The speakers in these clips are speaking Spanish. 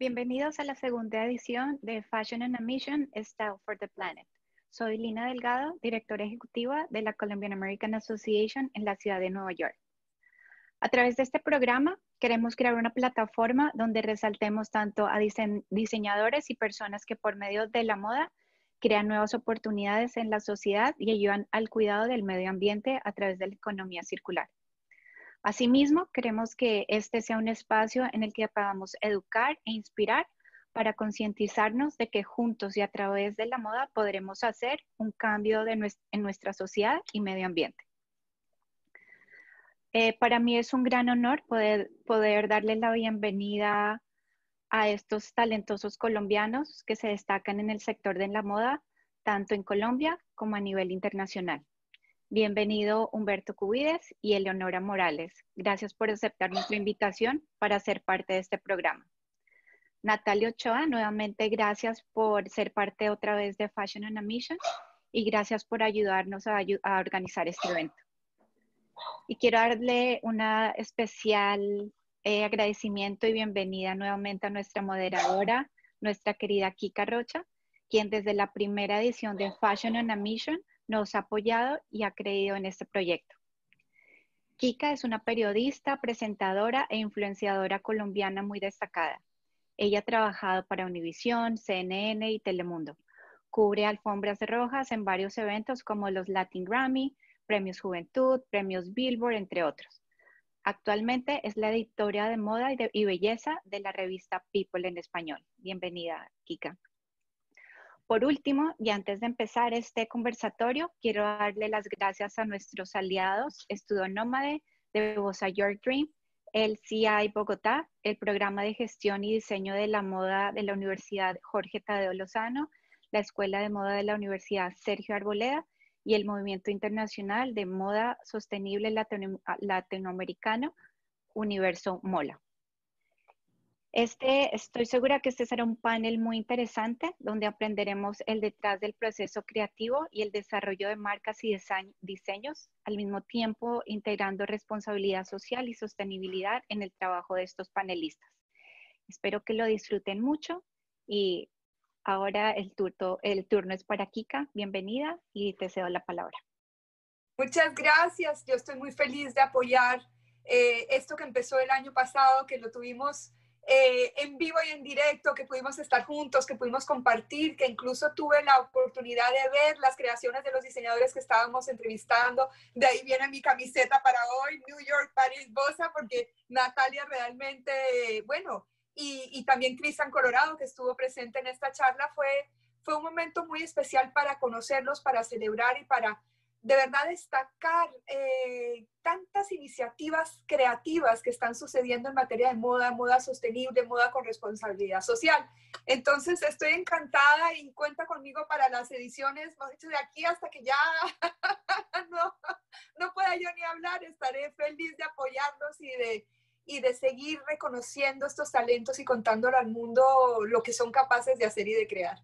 Bienvenidos a la segunda edición de Fashion and a Mission, Style for the Planet. Soy Lina Delgado, directora ejecutiva de la Colombian American Association en la ciudad de Nueva York. A través de este programa queremos crear una plataforma donde resaltemos tanto a diseñadores y personas que por medio de la moda crean nuevas oportunidades en la sociedad y ayudan al cuidado del medio ambiente a través de la economía circular. Asimismo, queremos que este sea un espacio en el que podamos educar e inspirar para concientizarnos de que juntos y a través de la moda podremos hacer un cambio en nuestra sociedad y medio ambiente. Eh, para mí es un gran honor poder, poder darle la bienvenida a estos talentosos colombianos que se destacan en el sector de la moda, tanto en Colombia como a nivel internacional. Bienvenido Humberto Cubides y Eleonora Morales. Gracias por aceptar nuestra invitación para ser parte de este programa. Natalia Ochoa, nuevamente gracias por ser parte otra vez de Fashion on a Mission y gracias por ayudarnos a, organizar este evento. Y quiero darle una especial eh, agradecimiento y bienvenida nuevamente a nuestra moderadora, nuestra querida Kika Rocha, quien desde la primera edición de Fashion on a Mission nos ha apoyado y ha creído en este proyecto. Kika es una periodista, presentadora e influenciadora colombiana muy destacada. Ella ha trabajado para Univision, CNN y Telemundo. Cubre alfombras rojas en varios eventos como los Latin Grammy, Premios Juventud, Premios Billboard, entre otros. Actualmente es la editora de moda y, belleza de la revista People en español. Bienvenida, Kika. Por último, y antes de empezar este conversatorio, quiero darle las gracias a nuestros aliados, Estudio Nómade de Bosa York Dream, el CI Bogotá, el Programa de Gestión y Diseño de la Moda de la Universidad Jorge Tadeo Lozano, la Escuela de Moda de la Universidad Sergio Arboleda y el Movimiento Internacional de Moda Sostenible Latinoamericano, Universo Mola. Este, estoy segura que este será un panel muy interesante donde aprenderemos el detrás del proceso creativo y el desarrollo de marcas y diseños, al mismo tiempo integrando responsabilidad social y sostenibilidad en el trabajo de estos panelistas. Espero que lo disfruten mucho y ahora el turno, el turno es para Kika. Bienvenida y te cedo la palabra. Muchas gracias. Yo estoy muy feliz de apoyar eh, esto que empezó el año pasado, que lo tuvimos eh, en vivo y en directo, que pudimos estar juntos, que pudimos compartir, que incluso tuve la oportunidad de ver las creaciones de los diseñadores que estábamos entrevistando. De ahí viene mi camiseta para hoy, New York, Paris, Bosa, porque Natalia realmente, bueno, y, y también Cristian Colorado, que estuvo presente en esta charla, fue, fue un momento muy especial para conocerlos, para celebrar y para de verdad destacar eh, tantas iniciativas creativas que están sucediendo en materia de moda, moda sostenible, moda con responsabilidad social. Entonces estoy encantada y cuenta conmigo para las ediciones, de aquí hasta que ya no, no pueda yo ni hablar, estaré feliz de apoyarlos y de, y de seguir reconociendo estos talentos y contándole al mundo lo que son capaces de hacer y de crear.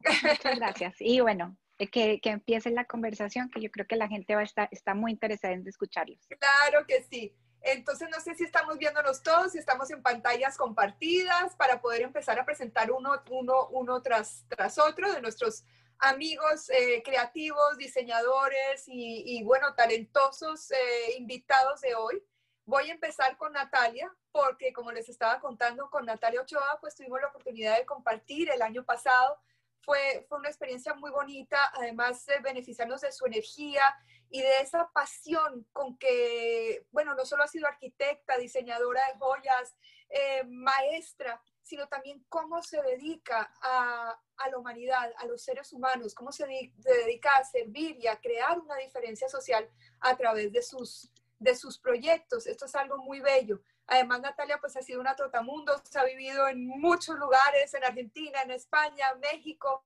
Muchas gracias. Y bueno, que, que empiece la conversación, que yo creo que la gente va a estar está muy interesada en escucharlos. Claro que sí. Entonces, no sé si estamos viéndonos todos, si estamos en pantallas compartidas para poder empezar a presentar uno, uno, uno tras, tras otro de nuestros amigos eh, creativos, diseñadores y, y bueno, talentosos eh, invitados de hoy. Voy a empezar con Natalia, porque como les estaba contando, con Natalia Ochoa, pues tuvimos la oportunidad de compartir el año pasado fue, fue una experiencia muy bonita, además de beneficiarnos de su energía y de esa pasión con que, bueno, no solo ha sido arquitecta, diseñadora de joyas, eh, maestra, sino también cómo se dedica a, a, la humanidad, a los seres humanos, cómo se, se, dedica a servir y a crear una diferencia social a través de sus, de sus proyectos. Esto es algo muy bello. Además, Natalia pues ha sido una se ha vivido en muchos lugares, en Argentina, en España, México,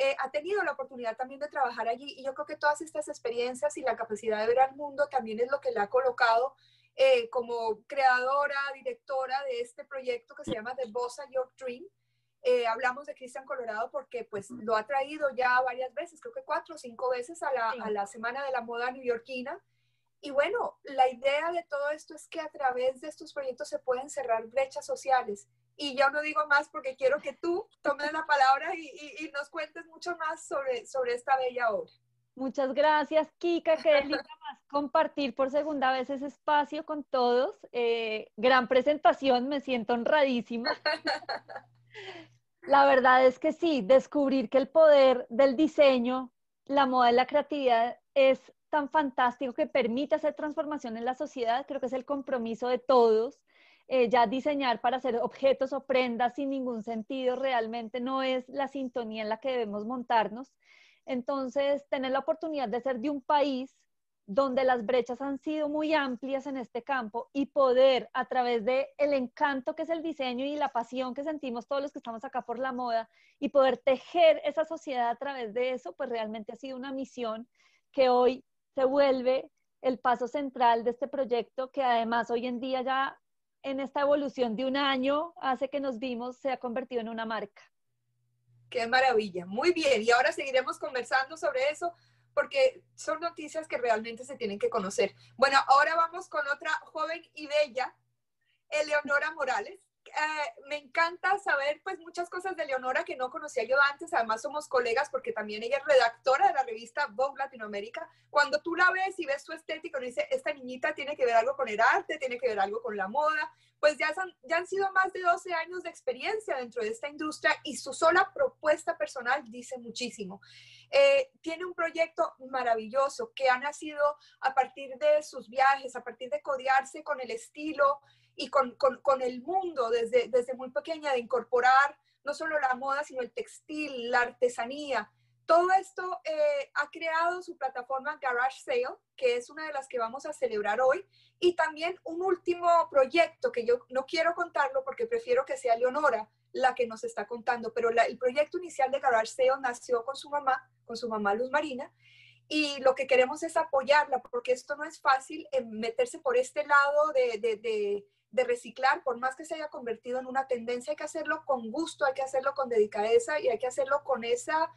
eh, ha tenido la oportunidad también de trabajar allí y yo creo que todas estas experiencias y la capacidad de ver al mundo también es lo que le ha colocado eh, como creadora, directora de este proyecto que se llama The Bossa York Dream. Eh, hablamos de Cristian Colorado porque pues lo ha traído ya varias veces, creo que cuatro o cinco veces a la, a la Semana de la Moda Neoyorquina. Y bueno, la idea de todo esto es que a través de estos proyectos se pueden cerrar brechas sociales Y ya no digo más porque quiero que tú tomes la palabra y, nos cuentes mucho más sobre, sobre esta bella obra. Muchas gracias, Kika. Qué delicia más compartir por segunda vez ese espacio con todos. Eh, gran presentación, me siento honradísima. La verdad es que sí, descubrir que el poder del diseño, la moda y la creatividad es tan fantástico que permite hacer transformación en la sociedad, creo que es el compromiso de todos. Eh, ya diseñar para hacer objetos o prendas sin ningún sentido realmente no es la sintonía en la que debemos montarnos. Entonces, tener la oportunidad de ser de un país donde las brechas han sido muy amplias en este campo y poder a través de el encanto que es el diseño y la pasión que sentimos todos los que estamos acá por la moda y poder tejer esa sociedad a través de eso, pues realmente ha sido una misión que hoy se vuelve el paso central de este proyecto que además hoy en día ya en esta evolución de un año hace que nos vimos se ha convertido en una marca. Qué maravilla, muy bien. Y ahora seguiremos conversando sobre eso porque son noticias que realmente se tienen que conocer. Bueno, ahora vamos con otra joven y bella, Eleonora Morales. Eh, me encanta saber pues muchas cosas de Leonora que no conocía yo antes, además somos colegas porque también ella es redactora de la revista Vogue Latinoamérica. Cuando tú la ves y ves su estética, dice, esta niñita tiene que ver algo con el arte, tiene que ver algo con la moda, pues ya, ya han sido más de 12 años de experiencia dentro de esta industria y su sola propuesta personal dice muchísimo. Eh, tiene un proyecto maravilloso que ha nacido a partir de sus viajes, a partir de codearse con el estilo, y con, con, con, el mundo desde, desde muy pequeña, de incorporar no solo la moda, sino el textil, la artesanía. Todo esto eh, ha creado su plataforma Garage Sale, que es una de las que vamos a celebrar hoy, y también un último proyecto que yo no quiero contarlo porque prefiero que sea Leonora la que nos está contando, pero el proyecto inicial de Garage Sale nació con su mamá, con su mamá Luz Marina, y lo que queremos es apoyarla, porque esto no es fácil eh, meterse por este lado de, de, de de reciclar, por más que se haya convertido en una tendencia, hay que hacerlo con gusto, hay que hacerlo con dedicadeza y hay que hacerlo con esa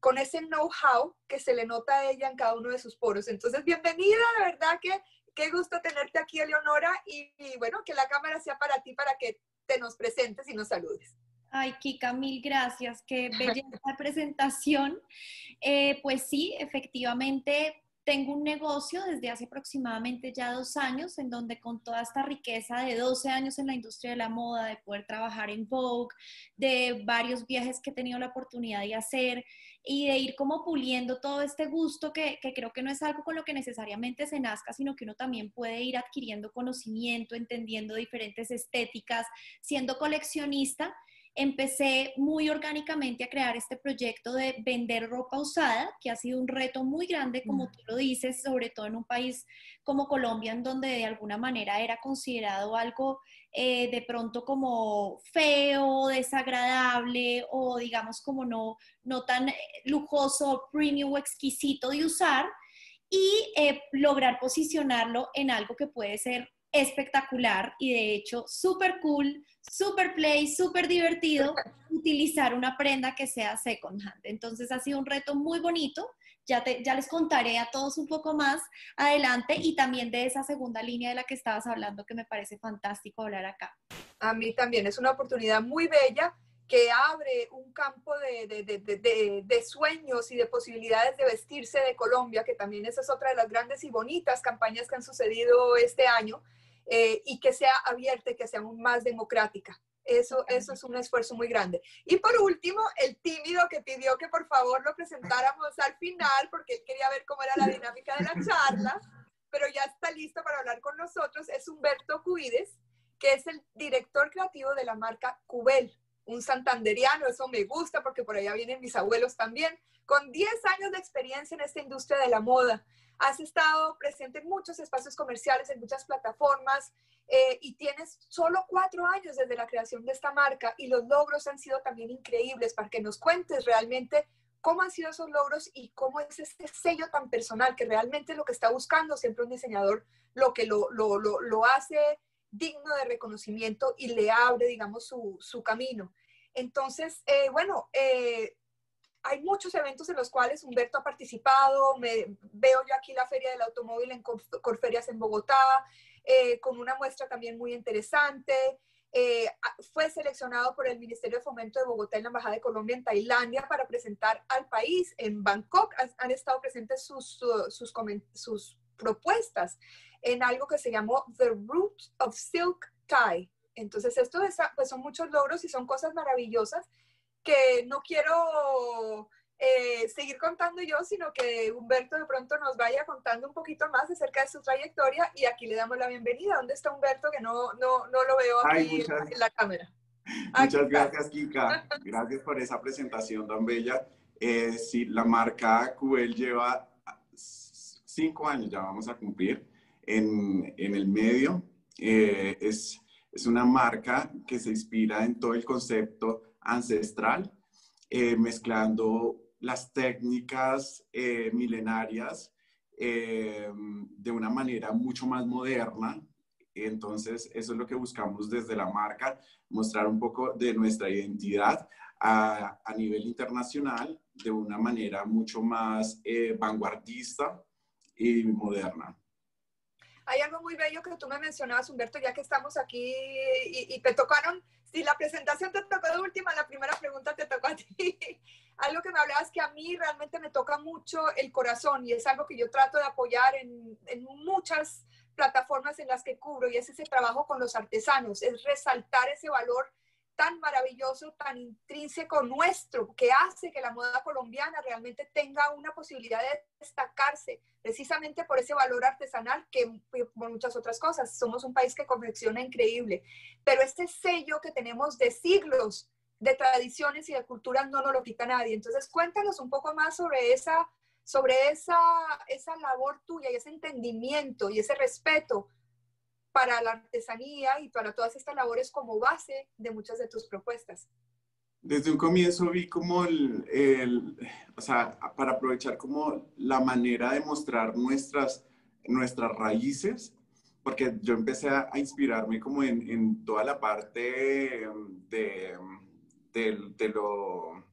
con ese know-how que se le nota a ella en cada uno de sus poros. Entonces, bienvenida, de verdad que qué gusto tenerte aquí, Eleonora, y, bueno, que la cámara sea para ti, para que te nos presentes y nos saludes. Ay, Kika, mil gracias, qué bella presentación. Eh, pues sí, efectivamente, tengo un negocio desde hace aproximadamente ya dos años, en donde con toda esta riqueza de 12 años en la industria de la moda, de poder trabajar en Vogue, de varios viajes que he tenido la oportunidad de hacer y de ir como puliendo todo este gusto que, que creo que no es algo con lo que necesariamente se nazca, sino que uno también puede ir adquiriendo conocimiento, entendiendo diferentes estéticas, siendo coleccionista empecé muy orgánicamente a crear este proyecto de vender ropa usada, que ha sido un reto muy grande, como tú lo dices, sobre todo en un país como Colombia, en donde de alguna manera era considerado algo eh, de pronto como feo, desagradable o digamos como no, no tan lujoso, premium o exquisito de usar y eh, lograr posicionarlo en algo que puede ser espectacular y de hecho súper cool, súper play, súper divertido utilizar una prenda que sea second hand. Entonces ha sido un reto muy bonito. Ya, te, ya les contaré a todos un poco más adelante y también de esa segunda línea de la que estabas hablando que me parece fantástico hablar acá. A mí también es una oportunidad muy bella que abre un campo de, de, de, de, sueños y de posibilidades de vestirse de Colombia, que también esa es otra de las grandes y bonitas campañas que han sucedido este año, eh, y que sea abierta y que sea más democrática. Eso, eso es un esfuerzo muy grande. Y por último, el tímido que pidió que por favor lo presentáramos al final, porque él quería ver cómo era la dinámica de la charla, pero ya está listo para hablar con nosotros, es Humberto Cuides, que es el director creativo de la marca Cubel, un santanderiano, eso me gusta porque por allá vienen mis abuelos también, con 10 años de experiencia en esta industria de la moda. Has estado presente en muchos espacios comerciales, en muchas plataformas eh, y tienes solo cuatro años desde la creación de esta marca y los logros han sido también increíbles para que nos cuentes realmente cómo han sido esos logros y cómo es este sello tan personal que realmente lo que está buscando siempre un diseñador, lo que lo, lo, lo, lo hace digno de reconocimiento y le abre, digamos, su, su camino. Entonces, eh, bueno, eh, hay muchos eventos en los cuales Humberto ha participado. Me, veo yo aquí la Feria del Automóvil en Corferias en Bogotá, eh, con una muestra también muy interesante. eh, fue seleccionado por el Ministerio de Fomento de Bogotá y la Embajada de Colombia en Tailandia para presentar al país. En Bangkok han, estado presentes sus, sus, sus, propuestas en algo que se llamó The Root of Silk Tie. Entonces, esto pues son muchos logros y son cosas maravillosas que no quiero eh, seguir contando yo, sino que Humberto de pronto nos vaya contando un poquito más acerca de su trayectoria y aquí le damos la bienvenida. ¿Dónde está Humberto? Que no, no, no lo veo aquí en, la cámara. muchas gracias, Kika. Gracias por esa presentación tan bella. Eh, sí, la marca QL lleva cinco años, ya vamos a cumplir, en, en el medio. Eh, es, es una marca que se inspira en todo el concepto ancestral, eh, mezclando las técnicas eh, milenarias eh, de una manera mucho más moderna. Entonces, eso es lo que buscamos desde la marca, mostrar un poco de nuestra identidad a, nivel internacional de una manera mucho más vanguardista y moderna. Hay algo muy bello que tú me mencionabas, Humberto, ya que estamos aquí y, y te tocaron si la presentación te tocó de última, la primera pregunta te tocó a ti. algo que me hablabas que a mí realmente me toca mucho el corazón y es algo que yo trato de apoyar en, en muchas plataformas en las que cubro y es ese trabajo con los artesanos, es resaltar ese valor tan maravilloso, tan intrínseco nuestro, que hace que la moda colombiana realmente tenga una posibilidad de destacarse, precisamente por ese valor artesanal que por muchas otras cosas. Somos un país que confecciona increíble, pero este sello que tenemos de siglos de tradiciones y de culturas no nos lo quita nadie. Entonces, cuéntanos un poco más sobre esa sobre esa, esa labor tuya y ese entendimiento y ese respeto para la artesanía y para todas estas labores como base de muchas de tus propuestas? Desde un comienzo vi como el, el, o sea, para aprovechar como la manera de mostrar nuestras, nuestras raíces, porque yo empecé a, inspirarme como en, en, toda la parte de, de, de, lo,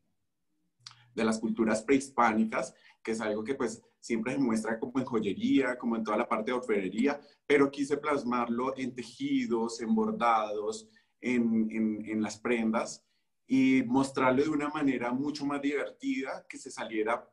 de las culturas prehispánicas, que es algo que pues siempre se muestra como en joyería, como en toda la parte de orfebrería, pero quise plasmarlo en tejidos, en bordados, en, en, las prendas y mostrarlo de una manera mucho más divertida, que se saliera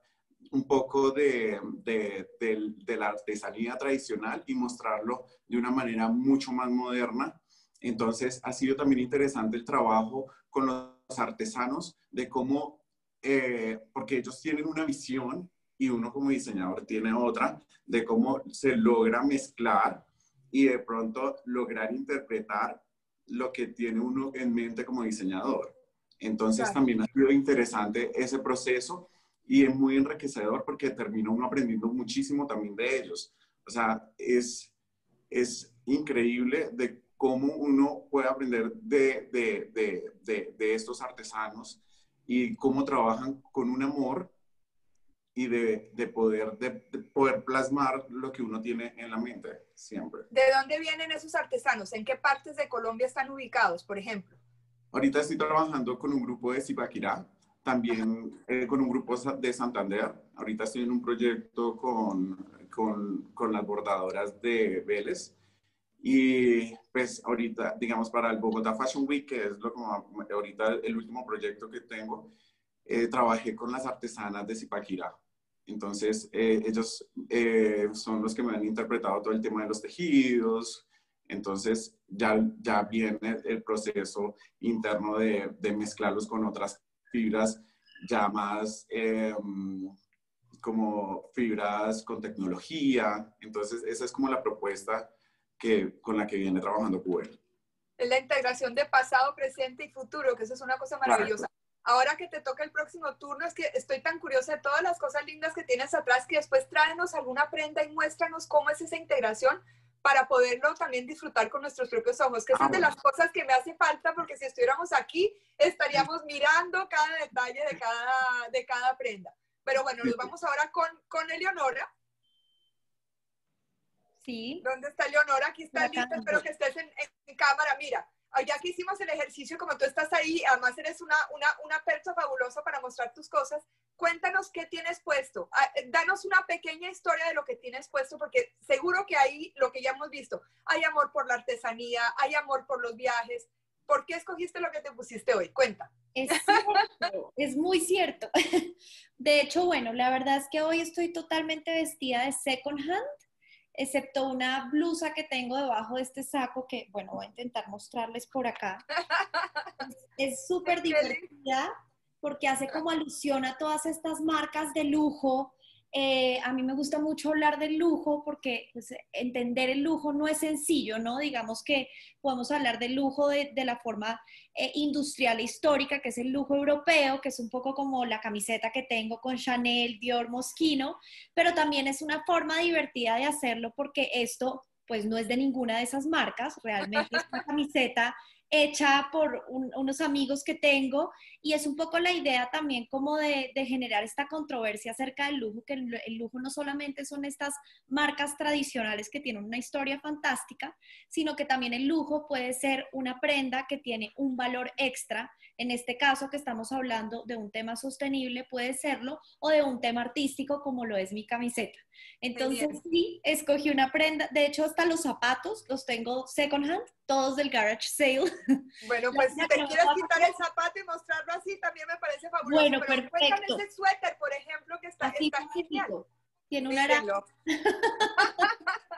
un poco de, de, la artesanía tradicional y mostrarlo de una manera mucho más moderna. Entonces, ha sido también interesante el trabajo con los artesanos de cómo, eh, porque ellos tienen una visión y uno como diseñador tiene otra de cómo se logra mezclar y de pronto lograr interpretar lo que tiene uno en mente como diseñador. Entonces también ha sido interesante ese proceso y es muy enriquecedor porque termina uno aprendiendo muchísimo también de ellos. O sea, es, es increíble de cómo uno puede aprender de, de, de, de estos artesanos y cómo trabajan con un amor y de, de poder, de, poder plasmar lo que uno tiene en la mente siempre. ¿De dónde vienen esos artesanos? ¿En qué partes de Colombia están ubicados, por ejemplo? Ahorita estoy trabajando con un grupo de Zipaquirá, también eh, con un grupo de Santander. Ahorita estoy en un proyecto con, con, con las bordadoras de Vélez. Y pues ahorita, digamos, para el Bogotá Fashion Week, que es lo como ahorita el último proyecto que tengo, eh, trabajé con las artesanas de Zipaquirá. Entonces, eh, ellos eh, son los que me han interpretado todo el tema de los tejidos. Entonces, ya, ya viene el proceso interno de, de mezclarlos con otras fibras ya más como fibras con tecnología. Entonces, esa es como la propuesta que, con la que viene trabajando QL. Es la integración de pasado, presente y futuro, que eso es una cosa maravillosa ahora que te toca el próximo turno, es que estoy tan curiosa de todas las cosas lindas que tienes atrás, que después tráenos alguna prenda y muéstranos cómo es esa integración para poderlo también disfrutar con nuestros propios ojos, que esa es de las cosas que me hace falta, porque si estuviéramos aquí, estaríamos mirando cada detalle de cada, de cada prenda. Pero bueno, nos vamos ahora con, con Eleonora. Sí. ¿Dónde está Eleonora? Aquí está lista, espero que estés en, en cámara. Mira, ya que hicimos el ejercicio, como tú estás ahí, además eres una, una, una percha fabulosa para mostrar tus cosas, cuéntanos qué tienes puesto. Ah, eh, danos una pequeña historia de lo que tienes puesto, porque seguro que ahí lo que ya hemos visto, hay amor por la artesanía, hay amor por los viajes, ¿Por qué escogiste lo que te pusiste hoy? Cuenta. Es cierto, es muy cierto. De hecho, bueno, la verdad es que hoy estoy totalmente vestida de second hand, excepto una blusa que tengo debajo de este saco que, bueno, voy a intentar mostrarles por acá. Es súper divertida porque hace como alusión a todas estas marcas de lujo eh, a mí me gusta mucho hablar del lujo porque pues, entender el lujo no es sencillo, ¿no? Digamos que podemos hablar del lujo de, la forma eh, industrial e histórica, que es el lujo europeo, que es un poco como la camiseta que tengo con Chanel, Dior, Moschino, pero también es una forma divertida de hacerlo porque esto pues no es de ninguna de esas marcas, realmente es una camiseta hecha por unos amigos que tengo y es un poco la idea también como de, generar esta controversia acerca del lujo, que el, lujo no solamente son estas marcas tradicionales que tienen una historia fantástica, sino que también el lujo puede ser una prenda que tiene un valor extra. En este caso que estamos hablando de un tema sostenible puede serlo o de un tema artístico como lo es mi camiseta. Entonces sí, escogí una prenda, de hecho hasta los zapatos los tengo second hand, todos del garage sale. Bueno, pues si te quieres quitar el zapato y mostrarlo así, también me parece fabuloso. Bueno, pero perfecto. ese suéter, por ejemplo, que está, así está genial. Tiene una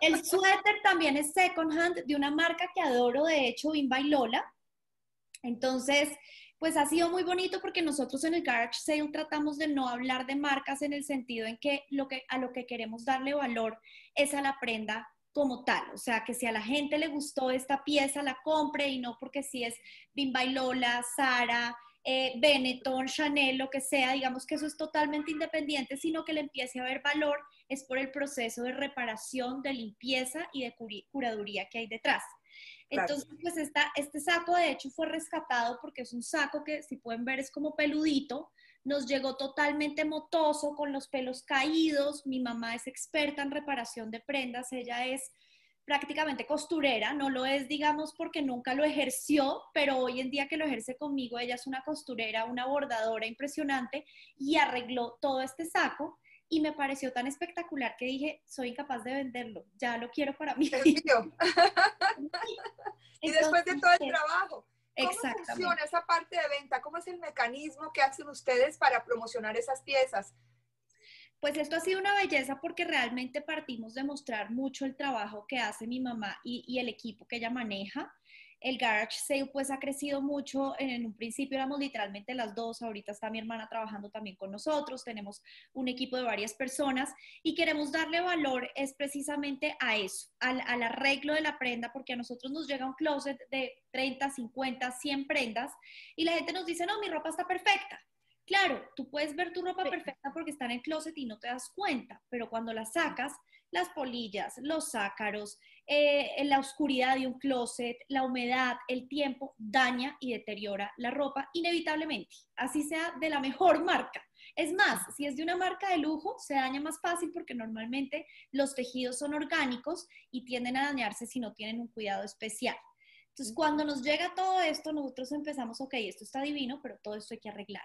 El suéter también es second hand de una marca que adoro, de hecho, Bimba y Lola. Entonces, pues ha sido muy bonito porque nosotros en el Garage Sale tratamos de no hablar de marcas en el sentido en que, a lo que queremos darle valor es a la prenda como tal, o sea, que si a la gente le gustó esta pieza, la compre y no porque si es Bimba Lola, Sara, eh, Benetton, Chanel, lo que sea, digamos que eso es totalmente independiente, sino que le empiece a haber valor es por el proceso de reparación, de limpieza y de curaduría que hay detrás. Entonces, pues este saco de hecho fue rescatado porque es un saco que, si pueden ver, es como peludito. Nos llegó totalmente motoso, con los pelos caídos. Mi mamá es experta en reparación de prendas. Ella es prácticamente costurera, no lo es, digamos, porque nunca lo ejerció, pero hoy en día que lo ejerce conmigo, ella es una costurera, una bordadora impresionante y arregló todo este saco y me pareció tan espectacular que dije, soy incapaz de venderlo, ya lo quiero para mí. y después de todo el trabajo. ¿Cómo funciona esa parte de venta? ¿Cómo es el mecanismo que hacen ustedes para promocionar esas piezas? Pues esto ha sido una belleza porque realmente partimos de mostrar mucho el trabajo que hace mi mamá y, y el equipo que ella maneja el garage sale pues ha crecido mucho. En un principio éramos literalmente las dos, ahorita está mi hermana trabajando también con nosotros, tenemos un equipo de varias personas y queremos darle valor es precisamente a eso, al, al arreglo de la prenda, porque a nosotros nos llega un closet de 30, 50, 100 prendas y la gente nos dice, no, mi ropa está perfecta. Claro, tú puedes ver tu ropa perfecta porque está en el closet y no te das cuenta, pero cuando la sacas, las polillas, los ácaros, eh, la oscuridad de un closet, la humedad, el tiempo, daña y deteriora la ropa inevitablemente, así sea de la mejor marca. Es más, si es de una marca de lujo, se daña más fácil porque normalmente los tejidos son orgánicos y tienden a dañarse si no tienen un cuidado especial. Entonces, cuando nos llega todo esto, nosotros empezamos, ok, esto está divino, pero todo esto hay que arreglar.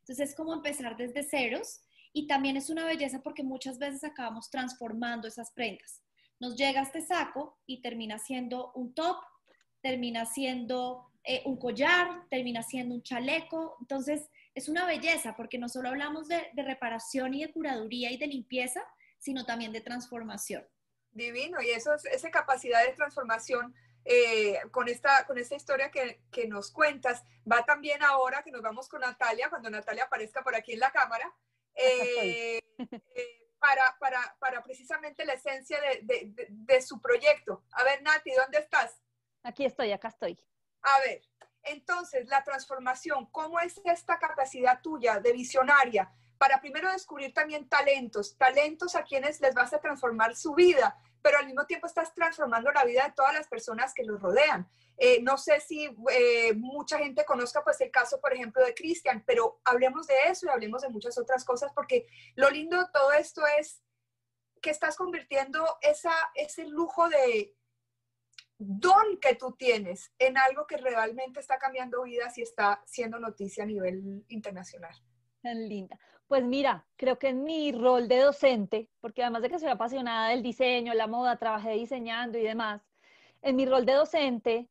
Entonces, es como empezar desde ceros y también es una belleza porque muchas veces acabamos transformando esas prendas. Nos llega este saco y termina siendo un top, termina siendo eh, un collar, termina siendo un chaleco. Entonces, es una belleza porque no solo hablamos de, reparación y de curaduría y de limpieza, sino también de transformación. Divino, y eso es, esa capacidad de transformación eh, con, esta, con esta historia que, que, nos cuentas, va también ahora que nos vamos con Natalia, cuando Natalia aparezca por aquí en la cámara, eh, eh, para, para, para, precisamente la esencia de, de, de, su proyecto. A ver, Nati, ¿dónde estás? Aquí estoy, acá estoy. A ver, entonces, la transformación, ¿cómo es esta capacidad tuya de visionaria para primero descubrir también talentos, talentos a quienes les vas a transformar su vida, pero al mismo tiempo estás transformando la vida de todas las personas que los rodean? Eh, no sé si eh, mucha gente conozca pues el caso, por ejemplo, de Cristian, pero hablemos de eso y hablemos de muchas otras cosas, porque lo lindo de todo esto es que estás convirtiendo esa, ese lujo de don que tú tienes en algo que realmente está cambiando vidas y está siendo noticia a nivel internacional. Tan linda. Pues mira, creo que en mi rol de docente, porque además de que soy apasionada del diseño, la moda, trabajé diseñando y demás, en mi rol de docente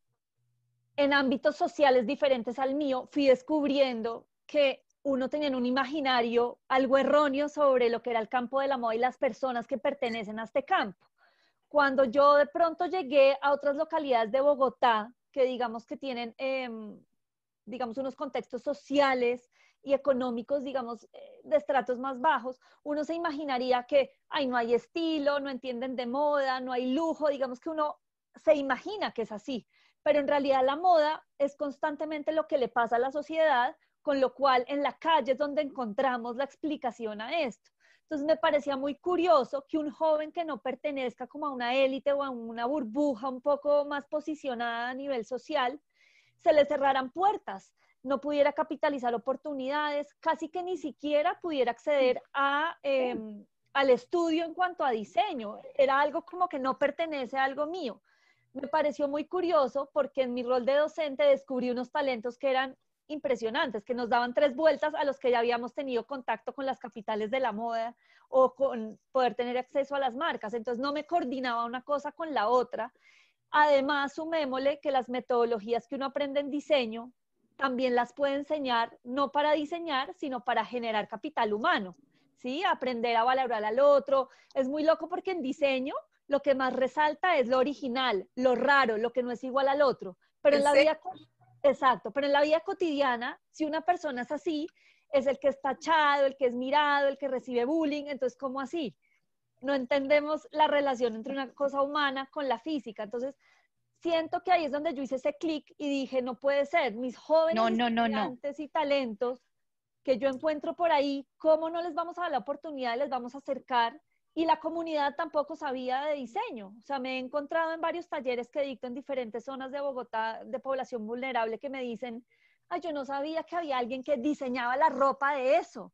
en ámbitos sociales diferentes al mío, fui descubriendo que uno tenía un imaginario algo erróneo sobre lo que era el campo de la moda y las personas que pertenecen a este campo. Cuando yo de pronto llegué a otras localidades de Bogotá, que digamos que tienen, em, digamos, unos contextos sociales y económicos, digamos, eh, de estratos más bajos, uno se imaginaría que, ay, no hay estilo, no entienden de moda, no hay lujo, digamos que uno se imagina que es así, pero en realidad la moda es constantemente lo que le pasa a la sociedad, con lo cual en la calle es donde encontramos la explicación a esto. Entonces me parecía muy curioso que un joven que no pertenezca como a una élite o a una burbuja un poco más posicionada a nivel social, se le cerraran puertas, no pudiera capitalizar oportunidades, casi que ni siquiera pudiera acceder a, em, al estudio en cuanto a diseño. Era algo como que no pertenece a algo mío. Me pareció muy curioso porque en mi rol de docente descubrí unos talentos que eran impresionantes, que nos daban tres vueltas a los que ya habíamos tenido contacto con las capitales de la moda o con poder tener acceso a las marcas. Entonces no me coordinaba una cosa con la otra. Además, sumémosle que las metodologías que uno aprende en diseño también las puede enseñar no para diseñar, sino para generar capital humano, ¿sí? Aprender a valorar al otro. Es muy loco porque en diseño lo que más resalta es lo original, lo raro, lo que no es igual al otro. Pero en la vida Exacto, pero en la vida cotidiana, si una persona es así, es el que está tachado, el que es mirado, el que recibe bullying, entonces, ¿cómo así? No entendemos la relación entre una cosa humana con la física. Entonces, siento que ahí es donde yo hice ese clic y dije, no puede ser, mis jóvenes no, y talentos que yo encuentro por ahí, ¿cómo no les vamos a dar la oportunidad y les vamos a acercar y la comunidad tampoco sabía de diseño. O sea, me he encontrado en varios talleres que dicto en diferentes zonas de Bogotá de población vulnerable que me dicen, ay, yo no sabía que había alguien que diseñaba la ropa de eso.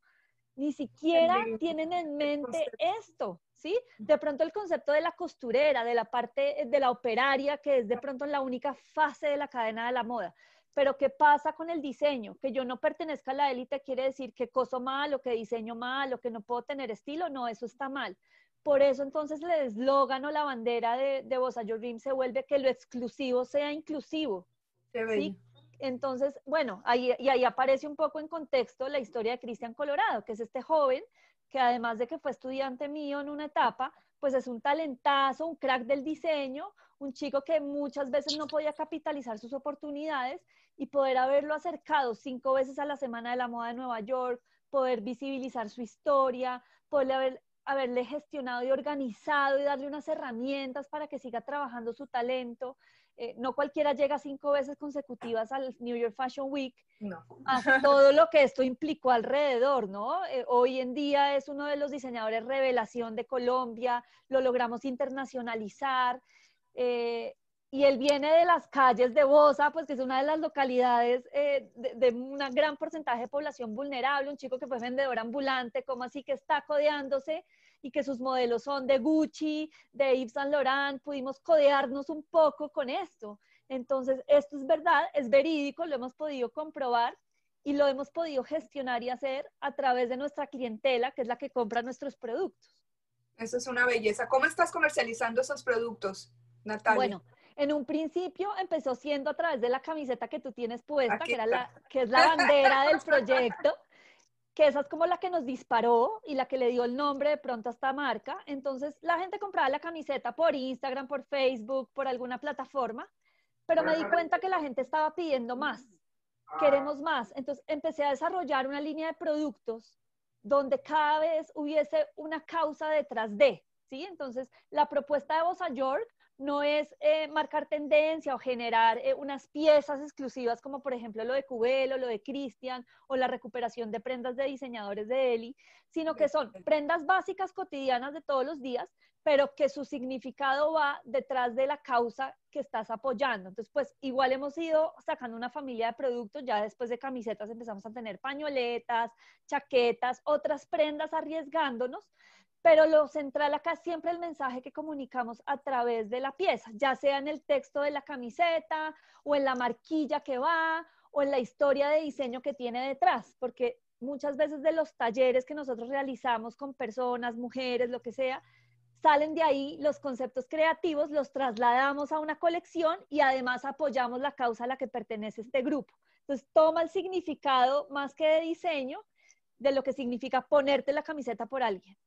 Ni siquiera tienen en mente esto, ¿sí? De pronto el concepto de la costurera, de la parte de la operaria, que es de pronto la única fase de la cadena de la moda. Pero ¿qué pasa con el diseño? Que yo no pertenezca a la élite quiere decir que coso mal o que diseño mal o que no puedo tener estilo. No, eso está mal. Por eso entonces el eslogan o la bandera de, de Bossa Dream se vuelve que lo exclusivo sea inclusivo. ¿sí? Entonces, bueno, ahí, y ahí aparece un poco en contexto la historia de Cristian Colorado, que es este joven que además de que fue estudiante mío en una etapa, pues es un talentazo, un crack del diseño, un chico que muchas veces no podía capitalizar sus oportunidades y poder haberlo acercado cinco veces a la Semana de la Moda de Nueva York, poder visibilizar su historia, poder haberle gestionado y organizado y darle unas herramientas para que siga trabajando su talento. Eh, no cualquiera llega cinco veces consecutivas al New York Fashion Week, no. todo lo que esto implicó alrededor, ¿no? Eh, hoy en día es uno de los diseñadores revelación de Colombia, lo logramos internacionalizar. Eh, y él viene de las calles de Bosa, pues que es una de las localidades de, de un gran porcentaje de población vulnerable, un chico que fue vendedor ambulante, como así que está codeándose y que sus modelos son de Gucci, de Yves Saint Laurent, pudimos codearnos un poco con esto. Entonces, esto es verdad, es verídico, lo hemos podido comprobar y lo hemos podido gestionar y hacer a través de nuestra clientela, que es la que compra nuestros productos. Eso es una belleza. ¿Cómo estás comercializando esos productos, Natalia? Bueno, en un principio empezó siendo a través de la camiseta que tú tienes puesta, que, era la, que es la bandera del proyecto que esa es como la que nos disparó y la que le dio el nombre de pronto a esta marca. Entonces la gente compraba la camiseta por Instagram, por Facebook, por alguna plataforma, pero me di cuenta que la gente estaba pidiendo más, queremos más. Entonces empecé a desarrollar una línea de productos donde cada vez hubiese una causa detrás de, ¿sí? Entonces la propuesta de Bossa York no es eh, marcar tendencia o generar eh, unas piezas exclusivas como por ejemplo lo de Cubelo, lo de Christian o la recuperación de prendas de diseñadores de Eli, sino que son prendas básicas cotidianas de todos los días, pero que su significado va detrás de la causa que estás apoyando. Entonces, pues igual hemos ido sacando una familia de productos, ya después de camisetas empezamos a tener pañoletas, chaquetas, otras prendas arriesgándonos pero lo central acá es siempre el mensaje que comunicamos a través de la pieza, ya sea en el texto de la camiseta o en la marquilla que va o en la historia de diseño que tiene detrás, porque muchas veces de los talleres que nosotros realizamos con personas, mujeres, lo que sea, salen de ahí los conceptos creativos, los trasladamos a una colección y además apoyamos la causa a la que pertenece este grupo. Entonces, toma el significado más que de diseño de lo que significa ponerte la camiseta por alguien.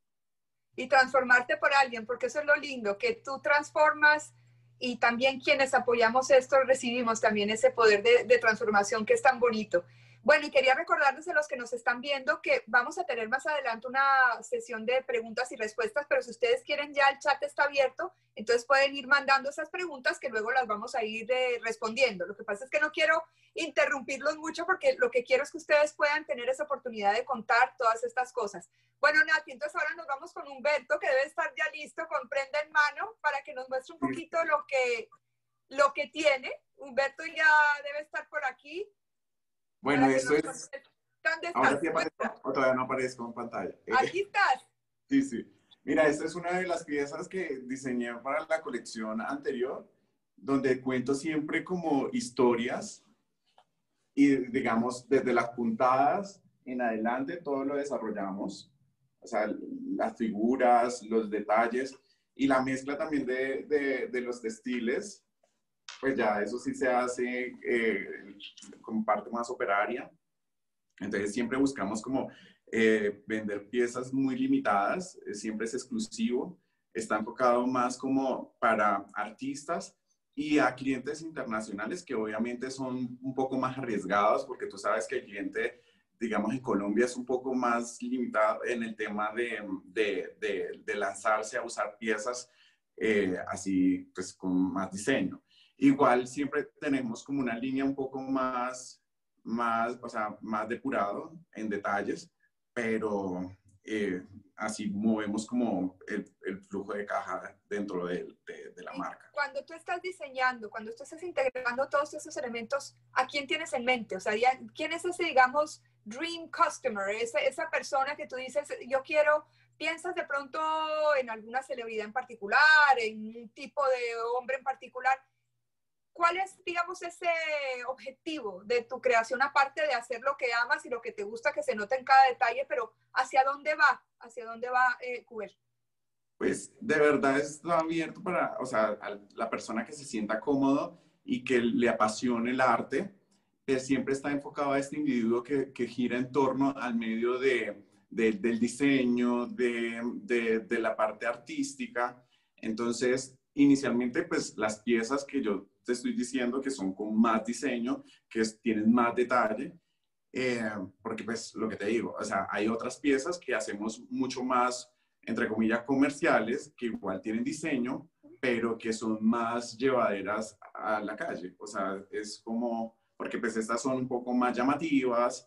Y transformarte por alguien, porque eso es lo lindo, que tú transformas y también quienes apoyamos esto recibimos también ese poder de, de transformación que es tan bonito. Bueno, y quería recordarles a los que nos están viendo que vamos a tener más adelante una sesión de preguntas y respuestas, pero si ustedes quieren ya el chat está abierto, entonces pueden ir mandando esas preguntas que luego las vamos a ir eh, respondiendo. Lo que pasa es que no quiero interrumpirlos mucho porque lo que quiero es que ustedes puedan tener esa oportunidad de contar todas estas cosas. Bueno, Nati, entonces ahora nos vamos con Humberto, que debe estar ya listo con prenda en mano para que nos muestre un poquito lo que, lo que tiene. Humberto ya debe estar por aquí. Bueno, eso es... ¿Ahora sí aparezco o todavía no aparezco en pantalla? Aquí estás. Sí, sí. Mira, esta es una de las piezas que diseñé para la colección anterior, donde cuento siempre como historias y digamos desde las puntadas en adelante todo lo desarrollamos, o sea, las figuras, los detalles y la mezcla también de, de, de los textiles pues ya eso sí se hace eh, como parte más operaria. Entonces siempre buscamos como eh, vender piezas muy limitadas, eh, siempre es exclusivo, está enfocado más como para artistas y a clientes internacionales que obviamente son un poco más arriesgados porque tú sabes que el cliente, digamos, en Colombia es un poco más limitado en el tema de, de, de, de lanzarse a usar piezas así, pues con más diseño. Igual siempre tenemos como una línea un poco más, más, o sea, más depurado en detalles, pero eh, así movemos como el, el, flujo de caja dentro de, de, de, la marca. Cuando tú estás diseñando, cuando tú estás integrando todos esos elementos, ¿a quién tienes en mente? O sea, ¿quién es ese, digamos, dream customer? Esa, esa persona que tú dices, yo quiero piensas de pronto en alguna celebridad en particular, en un tipo de hombre en particular, ¿Cuál es, digamos, ese objetivo de tu creación, aparte de hacer lo que amas y lo que te gusta que se nota en cada detalle, pero hacia dónde va? ¿Hacia dónde va eh, Pues de verdad está abierto para, o sea, la persona que se sienta cómodo y que le apasione el arte, que siempre está enfocado a este individuo que, que gira en torno al medio de, de, del diseño, de, de la parte artística. Entonces, inicialmente, pues las piezas que yo te estoy diciendo que son con más diseño, que tienen más detalle, eh, porque pues lo que te digo, o sea, hay otras piezas que hacemos mucho más, entre comillas, comerciales, que igual tienen diseño, pero que son más llevaderas a la calle. O sea, es como, porque pues estas son un poco más llamativas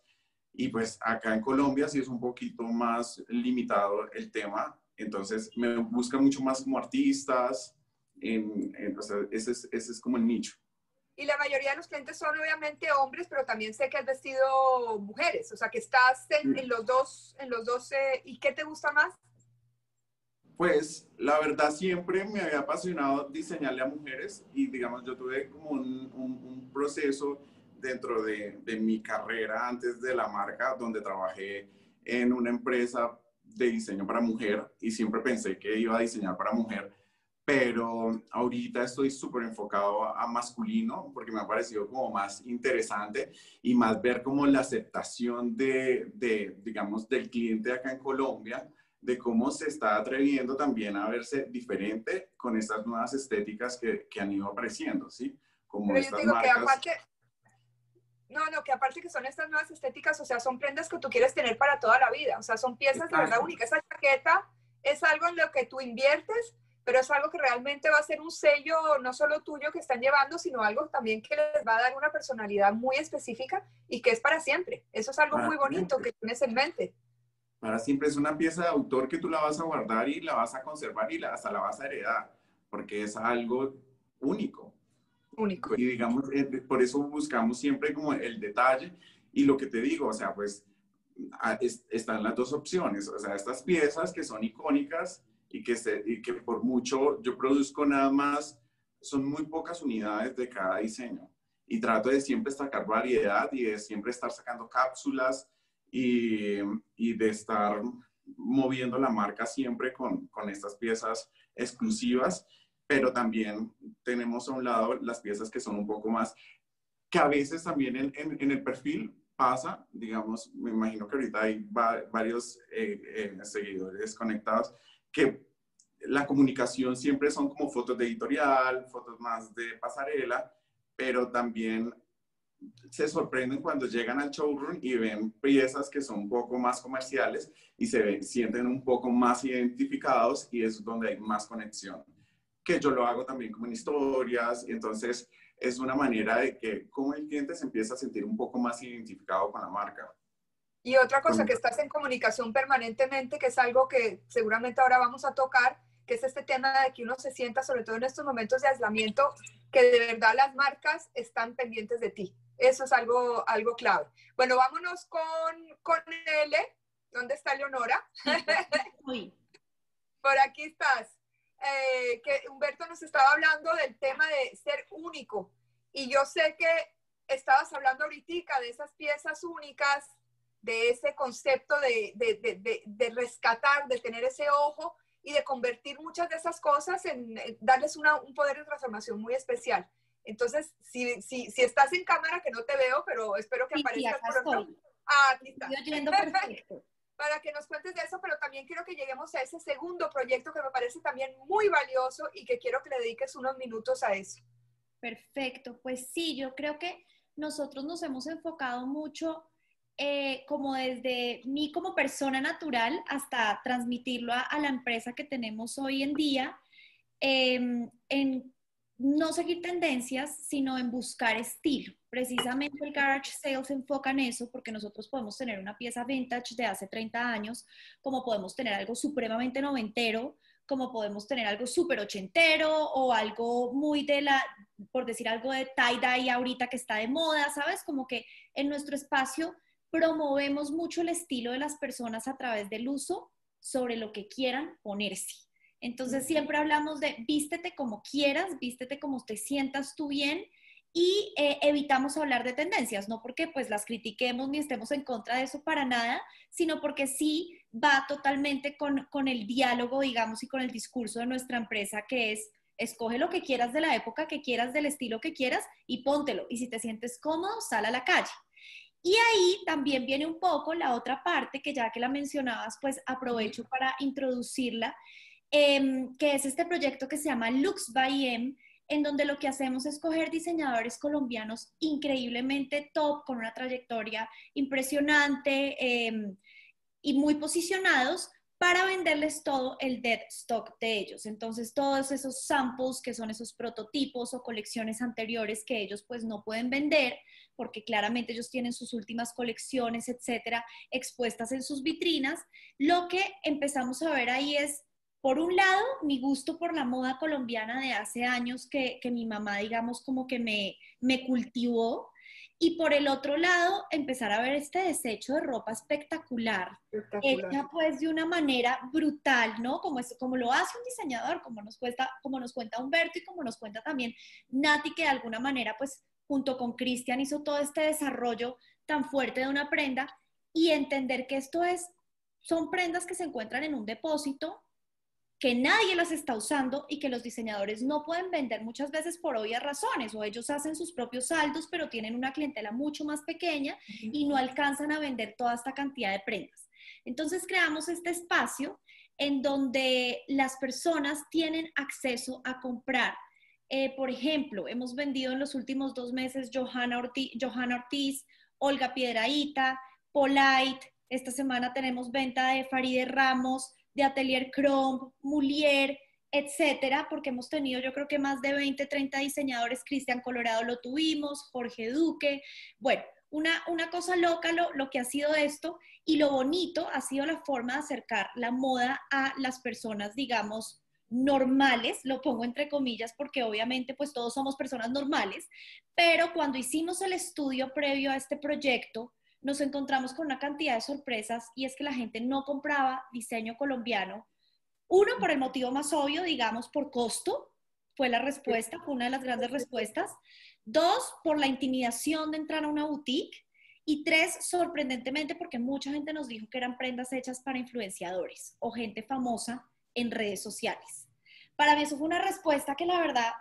y pues acá en Colombia sí es un poquito más limitado el tema. Entonces me buscan mucho más como artistas, en, o sea, ese es, ese es como el nicho. Y la mayoría de los clientes son obviamente hombres, pero también sé que has vestido mujeres, o sea que estás en, en los dos, en los dos, eh, ¿y qué te gusta más? Pues la verdad siempre me había apasionado diseñarle a mujeres y digamos yo tuve como un, un, un proceso dentro de, de, mi carrera antes de la marca donde trabajé en una empresa de diseño para mujer y siempre pensé que iba a diseñar para mujer pero ahorita estoy súper enfocado a, masculino porque me ha parecido como más interesante y más ver como la aceptación de, de, digamos, del cliente acá en Colombia, de cómo se está atreviendo también a verse diferente con estas nuevas estéticas que, que han ido apareciendo, ¿sí? Como pero yo digo marcas... que aparte, no, no, que aparte que son estas nuevas estéticas, o sea, son prendas que tú quieres tener para toda la vida, o sea, son piezas de verdad únicas. Esa chaqueta es algo en lo que tú inviertes pero es algo que realmente va a ser un sello no solo tuyo que están llevando, sino algo también que les va a dar una personalidad muy específica y que es para siempre. Eso es algo muy bonito que tienes en mente. Para siempre es una pieza de autor que tú la vas a guardar y la vas a conservar y hasta la vas a heredar, porque es algo único. Único. Y digamos, eh, por eso buscamos siempre como el detalle y lo que te digo, o sea, pues están las dos opciones, o sea, estas piezas que son icónicas, y que, se, y que por mucho yo produzco nada más, son muy pocas unidades de cada diseño. Y trato de siempre sacar variedad y de siempre estar sacando cápsulas y, y de estar moviendo la marca siempre con, con estas piezas exclusivas, pero también tenemos a un lado las piezas que son un poco más, que a veces también en, en, el perfil pasa, digamos, me imagino que ahorita hay varios eh, eh, seguidores conectados, que la comunicación siempre son como fotos de editorial, fotos más de pasarela, pero también se sorprenden cuando llegan al showroom y ven piezas que son un poco más comerciales y se sienten un poco más identificados y es donde hay más conexión. Que yo lo hago también como en historias, entonces es una manera de que como el cliente se empieza a sentir un poco más identificado con la marca. Y otra cosa que estás en comunicación permanentemente, que es algo que seguramente ahora vamos a tocar, que es este tema de que uno se sienta, sobre todo en estos momentos de aislamiento, que de verdad las marcas están pendientes de ti. Eso es algo, algo clave. Bueno, vámonos con, con L. ¿Dónde está Leonora? Por aquí estás. Eh, que Humberto nos estaba hablando del tema de ser único. Y yo sé que estabas hablando ahorita de esas piezas únicas, de ese concepto de, de, de, de, rescatar, de tener ese ojo y de convertir muchas de esas cosas en, darles una, un poder de transformación muy especial. Entonces, si, si, si, estás en cámara, que no te veo, pero espero que aparezcas pronto. Ah, aquí está. perfecto. Para que nos cuentes de eso, pero también quiero que lleguemos a ese segundo proyecto que me parece también muy valioso y que quiero que le dediques unos minutos a eso. Perfecto, pues sí, yo creo que nosotros nos hemos enfocado mucho eh, como desde mí como persona natural hasta transmitirlo a, la empresa que tenemos hoy en día, em, en no seguir tendencias, sino en buscar estilo. Precisamente el Garage Sales se enfoca en eso porque nosotros podemos tener una pieza vintage de hace 30 años, como podemos tener algo supremamente noventero, como podemos tener algo súper ochentero o algo muy de la, por decir algo de tie-dye ahorita que está de moda, ¿sabes? Como que en nuestro espacio promovemos mucho el estilo de las personas a través del uso sobre lo que quieran ponerse. Entonces siempre hablamos de vístete como quieras, vístete como te sientas tú bien y eh, evitamos hablar de tendencias, no porque pues las critiquemos ni estemos en contra de eso para nada, sino porque sí va totalmente con, con el diálogo, digamos, y con el discurso de nuestra empresa que es escoge lo que quieras de la época que quieras, del estilo que quieras y póntelo. Y si te sientes cómodo, sal a la calle. Y ahí también viene un poco la otra parte que ya que la mencionabas, pues aprovecho para introducirla Em, que es este proyecto que se llama Lux by M, en donde lo que hacemos es coger diseñadores colombianos increíblemente top, con una trayectoria impresionante em, y muy posicionados para venderles todo el dead stock de ellos. Entonces, todos esos samples que son esos prototipos o colecciones anteriores que ellos pues no pueden vender, porque claramente ellos tienen sus últimas colecciones, etcétera, expuestas en sus vitrinas, lo que empezamos a ver ahí es por un lado, mi gusto por la moda colombiana de hace años que, mi mamá, digamos, como que me, me cultivó. Y por el otro lado, empezar a ver este desecho de ropa espectacular, hecha pues de una manera brutal, ¿no? Como, es, como lo hace un diseñador, como nos, cuenta, como nos cuenta Humberto y como nos cuenta también Nati, que de alguna manera pues junto con Cristian hizo todo este desarrollo tan fuerte de una prenda y entender que esto es, son prendas que se encuentran en un depósito que nadie las está usando y que los diseñadores no pueden vender muchas veces por obvias razones, o ellos hacen sus propios saldos, pero tienen una clientela mucho más pequeña y no alcanzan a vender toda esta cantidad de prendas. Entonces creamos este espacio en donde las personas tienen acceso a comprar. Eh, por ejemplo, hemos vendido en los últimos dos meses Johanna Ortiz, Johanna Ortiz Olga Piedraíta, Polite. Esta semana tenemos venta de Faride Ramos, de Atelier Chrome, Mulier, etcétera, porque hemos tenido yo creo que más de 20, 30 diseñadores, Cristian Colorado lo tuvimos, Jorge Duque, bueno, una, una cosa loca lo, lo, que ha sido esto y lo bonito ha sido la forma de acercar la moda a las personas, digamos, normales, lo pongo entre comillas porque obviamente pues todos somos personas normales, pero cuando hicimos el estudio previo a este proyecto, nos encontramos con una cantidad de sorpresas y es que la gente no compraba diseño colombiano. Uno, por el motivo más obvio, digamos, por costo, fue la respuesta, fue una de las grandes respuestas. Dos, por la intimidación de entrar a una boutique. Y tres, sorprendentemente, porque mucha gente nos dijo que eran prendas hechas para influenciadores o gente famosa en redes sociales. Para mí eso fue una respuesta que la verdad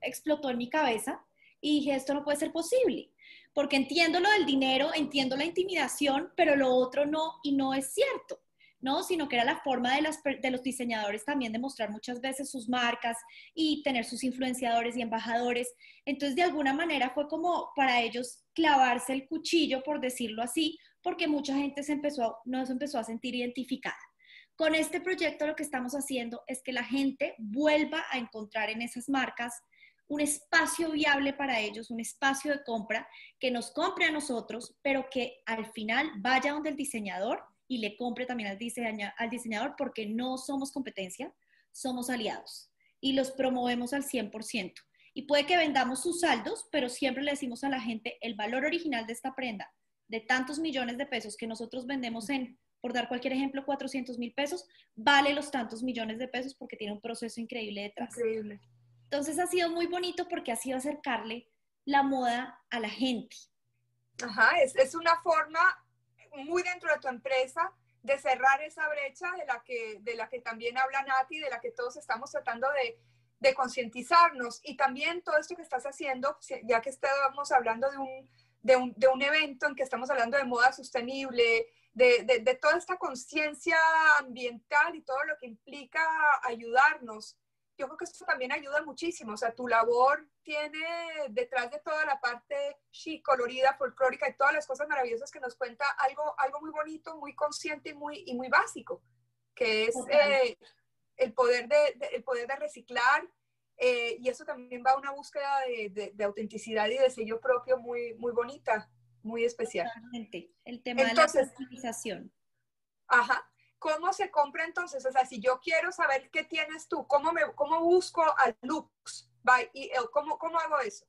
explotó en mi cabeza y dije, esto no puede ser posible, porque entiendo lo del dinero, entiendo la intimidación, pero lo otro no, y no es cierto. ¿no? Sino que era la forma de, los diseñadores también de mostrar muchas veces sus marcas y tener sus influenciadores y embajadores. Entonces, de alguna manera fue como para ellos clavarse el cuchillo, por decirlo así, porque mucha gente se empezó, no se empezó a sentir identificada. Con este proyecto lo que estamos haciendo es que la gente vuelva a encontrar en esas marcas un espacio viable para ellos, un espacio de compra, que nos compre a nosotros, pero que al final vaya donde el diseñador y le compre también al, al diseñador porque no somos competencia, somos aliados y los promovemos al 100%. Y puede que vendamos sus saldos, pero siempre le decimos a la gente el valor original de esta prenda, de tantos millones de pesos que nosotros vendemos en por dar cualquier ejemplo, 400 mil pesos, vale los tantos millones de pesos porque tiene un proceso increíble detrás. Increíble. Entonces ha sido muy bonito porque ha sido acercarle la moda a la gente. Ajá, es, es una forma muy dentro de tu empresa de cerrar esa brecha de la que, de la que también habla Nati, de la que todos estamos tratando de, de concientizarnos. Y también todo esto que estás haciendo, ya que estábamos hablando de un, de un, de un evento en que estamos hablando de moda sostenible, de, de, toda esta conciencia ambiental y todo lo que implica ayudarnos. Yo creo que esto también ayuda muchísimo. O sea, tu labor tiene detrás de toda la parte chic, colorida, folclórica y todas las cosas maravillosas que nos cuenta algo, algo muy bonito, muy consciente y muy, y muy básico, que es eh, el, poder de, el poder de reciclar. Eh, y eso también va a una búsqueda de, de, autenticidad y de sello propio muy, muy bonita muy especial. Totalmente. El tema de la utilización. Ajá. ¿Cómo se compra entonces? O sea, si yo quiero saber qué tienes tú, ¿cómo, me, cómo busco al Lux? y ¿cómo, ¿Cómo hago eso?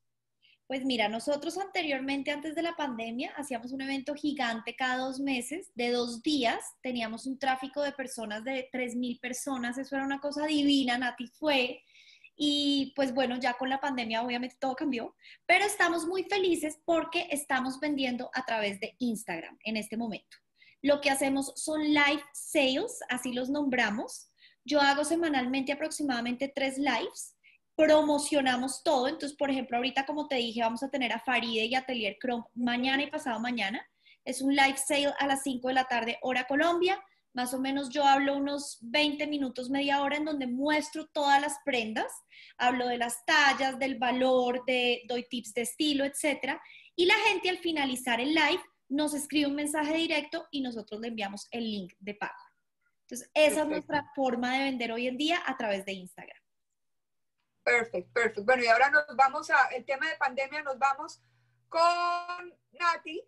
Pues mira, nosotros anteriormente, antes de la pandemia, hacíamos un evento gigante cada dos meses, de dos días. Teníamos un tráfico de personas de 3.000 personas. Eso era una cosa divina. Nati fue. Y pues bueno, ya con la pandemia obviamente todo cambió, pero estamos muy felices porque estamos vendiendo a través de Instagram en este momento. Lo que hacemos son live sales, así los nombramos. Yo hago semanalmente aproximadamente tres lives, promocionamos todo. Entonces, por ejemplo, ahorita como te dije, vamos a tener a Faride y Atelier Chrome mañana y pasado mañana. Es un live sale a las 5 de la tarde, hora Colombia. Más o menos yo hablo unos 20 minutos, media hora en donde muestro todas las prendas, hablo de las tallas, del valor, de, doy tips de estilo, etc. Y la gente al finalizar el live nos escribe un mensaje directo y nosotros le enviamos el link de pago. Entonces, esa es nuestra forma de vender hoy en día a través de Instagram. Perfecto, perfecto. Bueno, y ahora nos vamos a el tema de pandemia, nos vamos con Nati,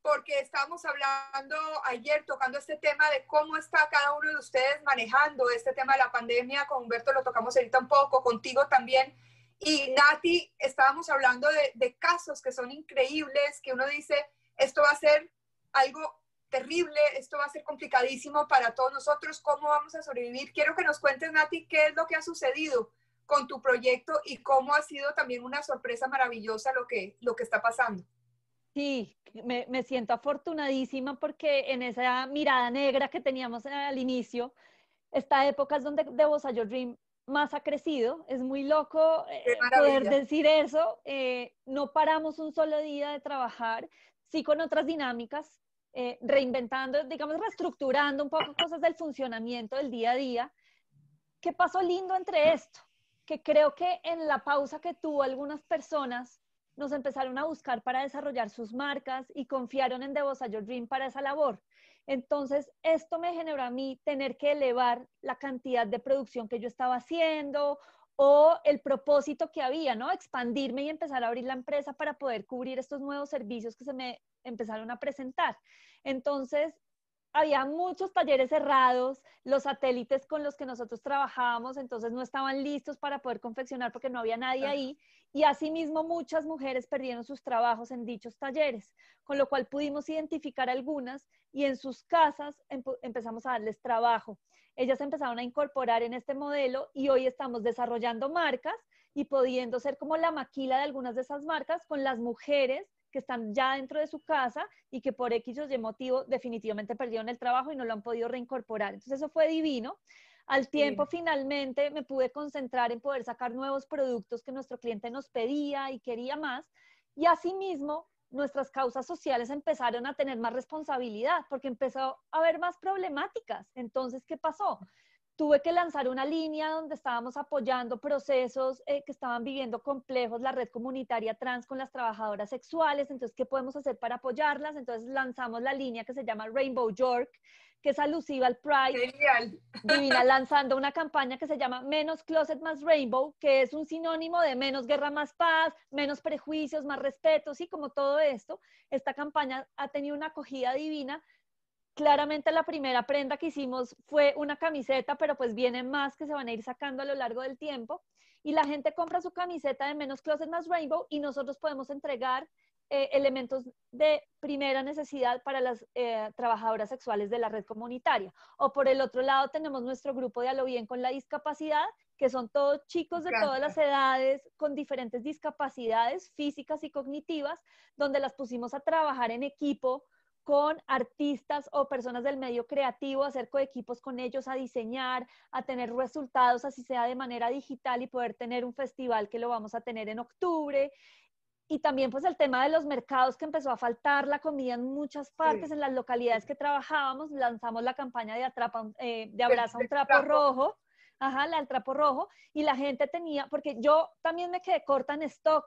porque estábamos hablando ayer, tocando este tema de cómo está cada uno de ustedes manejando este tema de la pandemia. Con Humberto lo tocamos ahorita un poco, contigo también. Y Nati, estábamos hablando de, de casos que son increíbles, que uno dice, esto va a ser algo terrible, esto va a ser complicadísimo para todos nosotros, ¿cómo vamos a sobrevivir? Quiero que nos cuentes, Nati, qué es lo que ha sucedido con tu proyecto y cómo ha sido también una sorpresa maravillosa lo que, lo que está pasando. Sí, me, me, siento afortunadísima porque en esa mirada negra que teníamos al inicio, esta época es donde The Your Dream más ha crecido. Es muy loco eh, poder decir eso. Eh, no paramos un solo día de trabajar, con otras dinámicas, eh, reinventando, digamos, reestructurando un poco cosas del funcionamiento del día a día. ¿Qué pasó lindo entre esto? Que creo que en la pausa que tuvo algunas personas, nos empezaron a buscar para desarrollar sus marcas y confiaron en The Your Dream para esa labor. Entonces, esto me generó a mí tener que elevar la cantidad de producción que yo estaba haciendo o el propósito que había, ¿no? Expandirme y empezar a abrir la empresa para poder cubrir estos nuevos servicios que se me empezaron a presentar. Entonces, había muchos talleres cerrados, los satélites con los que nosotros trabajábamos, entonces no estaban listos para poder confeccionar porque no había nadie ahí. Y asimismo muchas mujeres perdieron sus trabajos en dichos talleres, con lo cual pudimos identificar algunas y en sus casas empezamos a darles trabajo. Ellas empezaron a incorporar en este modelo y hoy estamos desarrollando marcas y pudiendo ser como la maquila de algunas de esas marcas con las mujeres que están ya dentro de su casa y que por X o Y motivo definitivamente perdieron el trabajo y no lo han podido reincorporar. Entonces eso fue divino. Al tiempo, finalmente, me pude concentrar en poder sacar nuevos productos que nuestro cliente nos pedía y quería más. Y asimismo, nuestras causas sociales empezaron a tener más responsabilidad porque empezó a haber más problemáticas. Entonces, ¿qué pasó? Tuve que lanzar una línea donde estábamos apoyando procesos eh, que estaban viviendo complejos, la red comunitaria trans con las trabajadoras sexuales, entonces, ¿qué podemos hacer para apoyarlas? Entonces lanzamos la línea que se llama Rainbow York, que es alusiva al Pride. Genial. Divina, lanzando una campaña que se llama Menos Closet más Rainbow, que es un sinónimo de menos guerra más paz, menos prejuicios, más respeto, sí, como todo esto. Esta campaña ha tenido una acogida divina Claramente la primera prenda que hicimos fue una camiseta, pero pues vienen más que se van a ir sacando a lo largo del tiempo. Y la gente compra su camiseta de menos closet más rainbow y nosotros podemos entregar eh, elementos de primera necesidad para las eh, trabajadoras sexuales de la red comunitaria. O por el otro lado tenemos nuestro grupo de Alo Bien con la discapacidad, que son todos chicos de todas las edades con diferentes discapacidades físicas y cognitivas, donde las pusimos a trabajar en equipo con artistas o personas del medio creativo, hacer coequipos con ellos, a diseñar, a tener resultados, así sea de manera digital y poder tener un festival que lo vamos a tener en octubre. Y también pues el tema de los mercados que empezó a faltar la comida en muchas partes, en las localidades que trabajábamos, lanzamos la campaña de, atrapa, eh, de abraza un trapo. Rojo, ajá, la del trapo rojo, y la gente tenía, porque yo también me quedé corta en stock,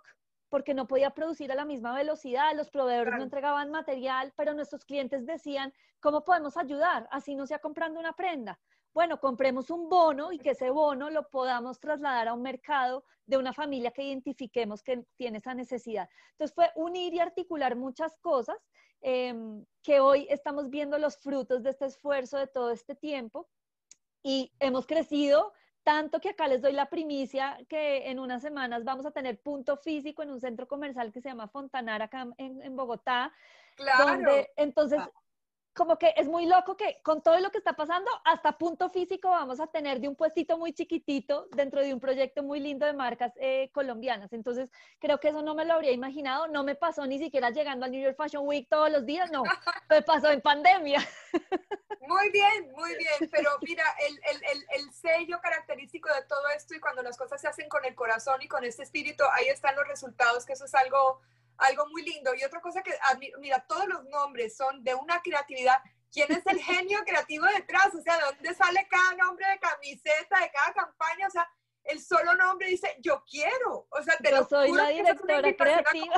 porque no podía producir a la misma velocidad, los proveedores no entregaban material, pero nuestros clientes decían, ¿cómo podemos ayudar? Así no sea comprando una prenda. Bueno, compremos un bono y que ese bono lo podamos trasladar a un mercado de una familia que identifiquemos que tiene esa necesidad. Entonces fue unir y articular muchas cosas em, que hoy estamos viendo los frutos de este esfuerzo de todo este tiempo y hemos crecido tanto que acá les doy la primicia que en unas semanas vamos a tener punto físico en un centro comercial que se llama Fontanar acá en, Bogotá. Claro. entonces, ah. como que es muy loco que con todo lo que está pasando, hasta punto físico vamos a tener de un puestito muy chiquitito dentro de un proyecto muy lindo de marcas eh, colombianas. Entonces, creo que eso no me lo habría imaginado, no me pasó ni siquiera llegando al New York Fashion Week todos los días, no, me pasó en pandemia. Muy bien, muy bien, pero mira, el, el, el, el, sello característico de todo esto y cuando las cosas se hacen con el corazón y con este espíritu, ahí están los resultados, que eso es algo, algo muy lindo. Y otra cosa que, mira, todos los nombres son de una creatividad. ¿Quién es el genio creativo detrás? O sea, ¿de dónde sale cada nombre de camiseta, de cada campaña? O sea, el solo nombre dice, yo quiero. O sea, te yo soy la directora creativa.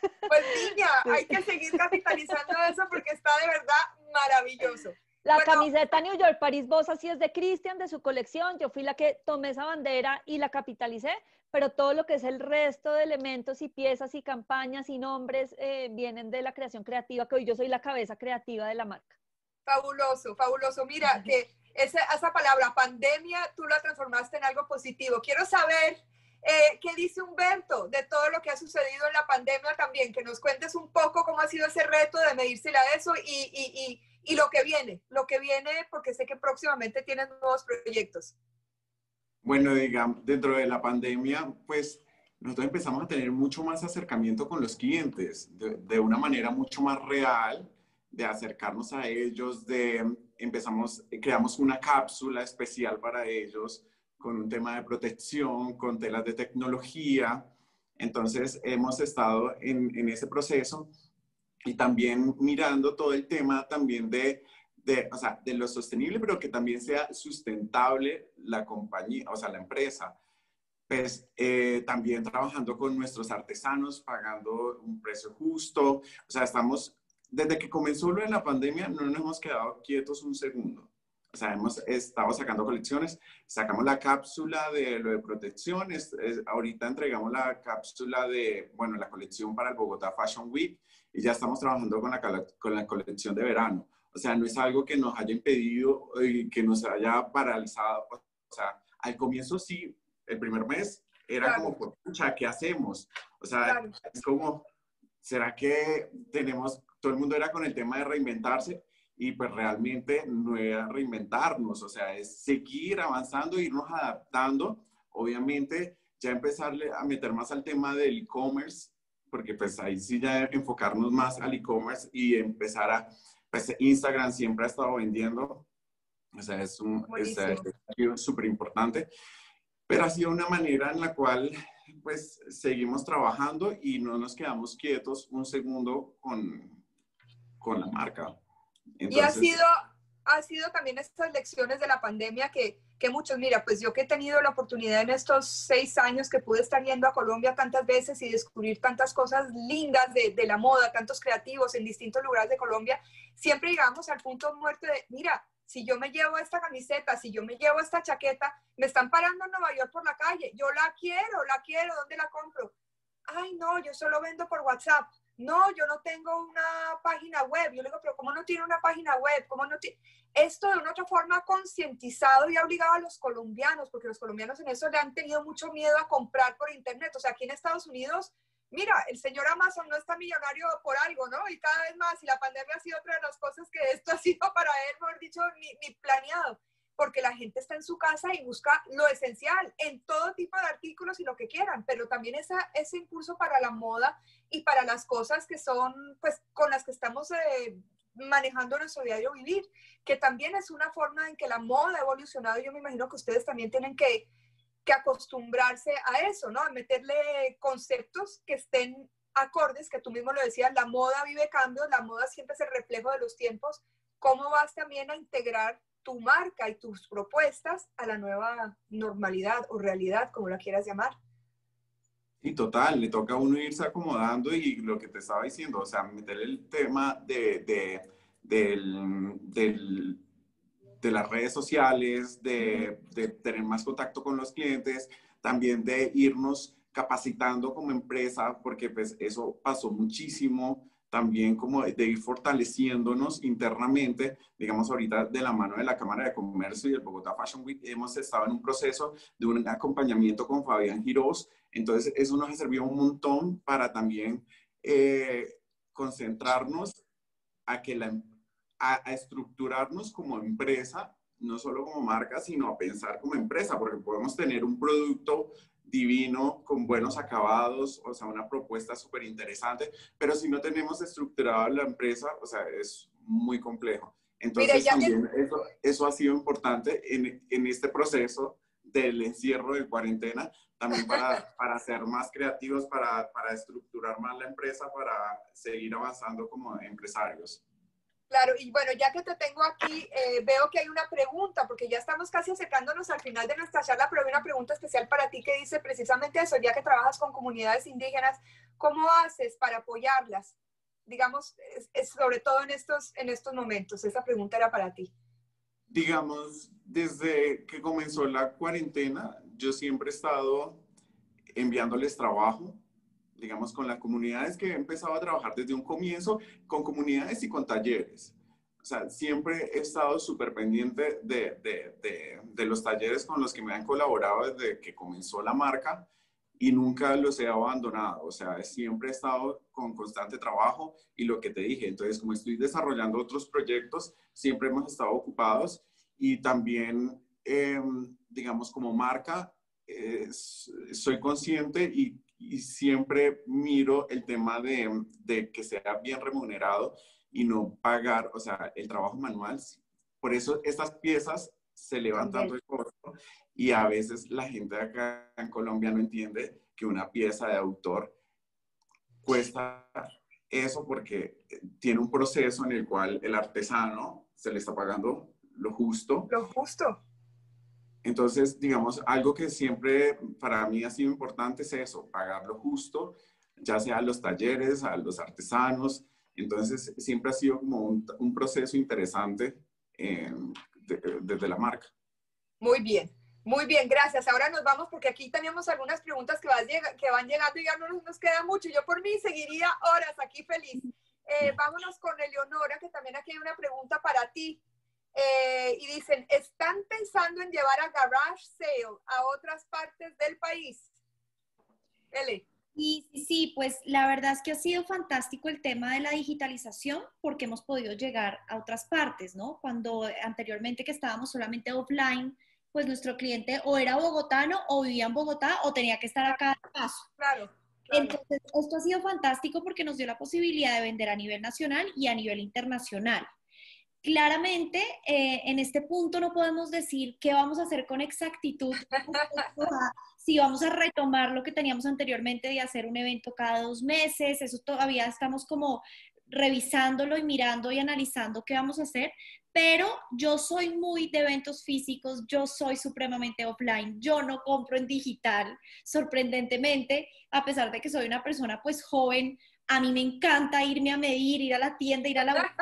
Pues niña, hay que seguir capitalizando eso porque está de verdad maravilloso. La camiseta New York Paris Boss así es de Christian, de su colección. Yo fui la que tomé esa bandera y la capitalicé, pero todo lo que es el resto de elementos y piezas y campañas y nombres eh, vienen de la creación creativa, que hoy yo soy la cabeza creativa de la marca. Fabuloso, fabuloso. Mira, que esa, esa palabra pandemia tú la transformaste en algo positivo. Quiero saber eh, ¿Qué dice Humberto de todo lo que ha sucedido en la pandemia también? Que nos cuentes un poco cómo ha sido ese reto de medirse a eso y, y, y, lo que viene, lo que viene, porque sé que próximamente tienen nuevos proyectos. Bueno, digamos, dentro de la pandemia, pues nosotros empezamos a tener mucho más acercamiento con los clientes, de, de una manera mucho más real, de acercarnos a ellos, de empezamos, creamos una cápsula especial para ellos, con un tema de protección, con telas de tecnología. Entonces, hemos estado en, en ese proceso y también mirando todo el tema también de, de, o sea, de lo sostenible, pero que también sea sustentable la compañía, o sea, la empresa. Pues eh, también trabajando con nuestros artesanos, pagando un precio justo. O sea, estamos, desde que comenzó lo de la pandemia, no nos hemos quedado quietos un segundo o sea, hemos estado sacando colecciones, sacamos la cápsula de lo de protección, ahorita entregamos la cápsula de, bueno, la colección para el Bogotá Fashion Week y ya estamos trabajando con la, con la colección de verano. O sea, no es algo que nos haya impedido y que nos haya paralizado. O sea, al comienzo sí, el primer mes era como, pucha, ¿qué hacemos? O sea, es como, ¿será que tenemos, todo el mundo era con el tema de reinventarse? y pues realmente no es reinventarnos, o sea, es seguir avanzando, irnos adaptando, obviamente ya empezarle a meter más al tema del e-commerce, porque pues ahí sí ya enfocarnos más al e-commerce y empezar a, pues Instagram siempre ha estado vendiendo, o sea, es un súper importante, pero ha sido una manera en la cual pues seguimos trabajando y no nos quedamos quietos un segundo con, con la marca. y ha sido, ha sido también estas lecciones de la pandemia que, que muchos, mira, pues yo que he tenido la oportunidad en estos seis años que pude estar yendo a Colombia tantas veces y descubrir tantas cosas lindas de, de la moda, tantos creativos en distintos lugares de Colombia, siempre llegamos al punto muerto de, mira, si yo me llevo esta camiseta, si yo me llevo esta chaqueta, me están parando en Nueva York por la calle, yo la quiero, la quiero, ¿dónde la compro? Ay, no, yo solo vendo por WhatsApp. No, yo no tengo una página web. Yo le digo, pero ¿cómo no tiene una página web? ¿Cómo no Esto de una otra forma concientizado y ha obligado a los colombianos, porque los colombianos en eso le han tenido mucho miedo a comprar por internet. O sea, aquí en Estados Unidos mira, el señor Amazon no está millonario por algo, ¿no? Y cada vez más, y la pandemia ha sido otra de las cosas que esto ha sido para él, mejor dicho, ni, planeado, porque la gente está en su casa y busca lo esencial en todo tipo de artículos y lo que quieran, pero también esa, ese impulso para la moda y para las cosas que son, pues, con las que estamos... Eh, manejando nuestro diario vivir, que también es una forma en que la moda ha evolucionado. Yo me imagino que ustedes también tienen que que acostumbrarse a eso, ¿no? A meterle conceptos que estén acordes, que tú mismo lo decías, la moda vive cambios, la moda siempre es el reflejo de los tiempos. ¿Cómo vas también a integrar tu marca y tus propuestas a la nueva normalidad o realidad, como la quieras llamar? Sí, total, le toca a uno irse acomodando y lo que te estaba diciendo, o sea, meter el tema de, de del, del de las redes sociales, de, tener más contacto con los clientes, también de irnos capacitando como empresa, porque pues eso pasó muchísimo, también como de ir fortaleciéndonos internamente, digamos ahorita de la mano de la Cámara de Comercio y el Bogotá Fashion Week, hemos estado en un proceso de un acompañamiento con Fabián Girós, entonces eso nos ha servido un montón para también eh, concentrarnos a que la, a, estructurarnos como empresa, no solo como marca, sino a pensar como empresa, porque podemos tener un producto divino, con buenos acabados, o sea, una propuesta súper interesante, pero si no tenemos estructurada la empresa, o sea, es muy complejo. Entonces, también eso, eso, ha sido importante en, en, este proceso del encierro de cuarentena, también para, para ser más creativos, para, para estructurar más la empresa, para seguir avanzando como empresarios. Claro, y bueno, ya que te tengo aquí, eh, veo que hay una pregunta, porque ya estamos casi acercándonos al final de nuestra charla, pero hay una pregunta especial para ti que dice precisamente eso, ya que trabajas con comunidades indígenas, ¿cómo haces para apoyarlas? Digamos, sobre todo en estos, en estos momentos, esa pregunta era para ti. Digamos, desde que comenzó la cuarentena, yo siempre he estado enviándoles trabajo, digamos, con las comunidades que he empezado a trabajar desde un comienzo, con comunidades y con talleres. O sea, siempre he estado súper pendiente de, de, de, los talleres con los que me han colaborado desde que comenzó la marca y nunca los he abandonado. O sea, siempre he estado con constante trabajo y lo que te dije. Entonces, como estoy desarrollando otros proyectos, siempre hemos estado ocupados y también, em, digamos, como marca, soy consciente y y siempre miro el tema de, de, que sea bien remunerado y no pagar, o sea, el trabajo manual. Por eso estas piezas se levantan de costo y a veces la gente acá en Colombia no entiende que una pieza de autor cuesta eso porque tiene un proceso en el cual el artesano se le está pagando lo justo. Lo justo. Entonces, digamos, algo que siempre para mí ha sido importante es eso, pagar lo justo, ya sea a los talleres, a los artesanos. Entonces, siempre ha sido como un, proceso interesante eh, desde la marca. Muy bien, muy bien, gracias. Ahora nos vamos porque aquí teníamos algunas preguntas que van, que van llegando y ya no nos, queda mucho. Yo por mí seguiría horas aquí feliz. Eh, vámonos con Eleonora, que también aquí hay una pregunta para ti. Eh, y dicen, ¿están pensando en llevar a Garage Sale a otras partes del país? L. Sí, pues la verdad es que ha sido fantástico el tema de la digitalización porque hemos podido llegar a otras partes, ¿no? Cuando anteriormente que estábamos solamente offline, pues nuestro cliente o era bogotano o vivía en Bogotá o tenía que estar acá paso. Claro. Entonces, esto ha sido fantástico porque nos dio la posibilidad de vender a nivel nacional y a nivel internacional. Claramente, eh, en este punto no podemos decir qué vamos a hacer con exactitud, si vamos a retomar lo que teníamos anteriormente de hacer un evento cada dos meses, eso todavía estamos como revisándolo y mirando y analizando qué vamos a hacer, pero yo soy muy de eventos físicos, yo soy supremamente offline, yo no compro en digital, sorprendentemente, a pesar de que soy una persona pues joven, a mí me encanta irme a medir, ir a la tienda, ir a la...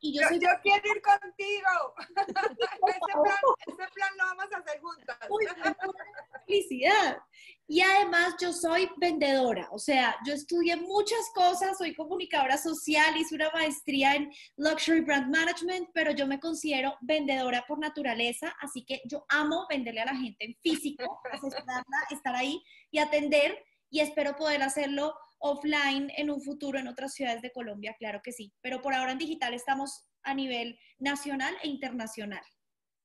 y yo, yo, quiero ir contigo. ese, plan, ese plan lo vamos a hacer juntas. Uy, felicidad. Y además yo soy vendedora, o sea, yo estudié muchas cosas, soy comunicadora social, hice una maestría en Luxury Brand Management, pero yo me considero vendedora por naturaleza, así que yo amo venderle a la gente en físico, asesorarla, estar ahí y atender y espero poder hacerlo offline en un futuro en otras ciudades de Colombia, claro que sí, pero por ahora en digital estamos a nivel nacional e internacional.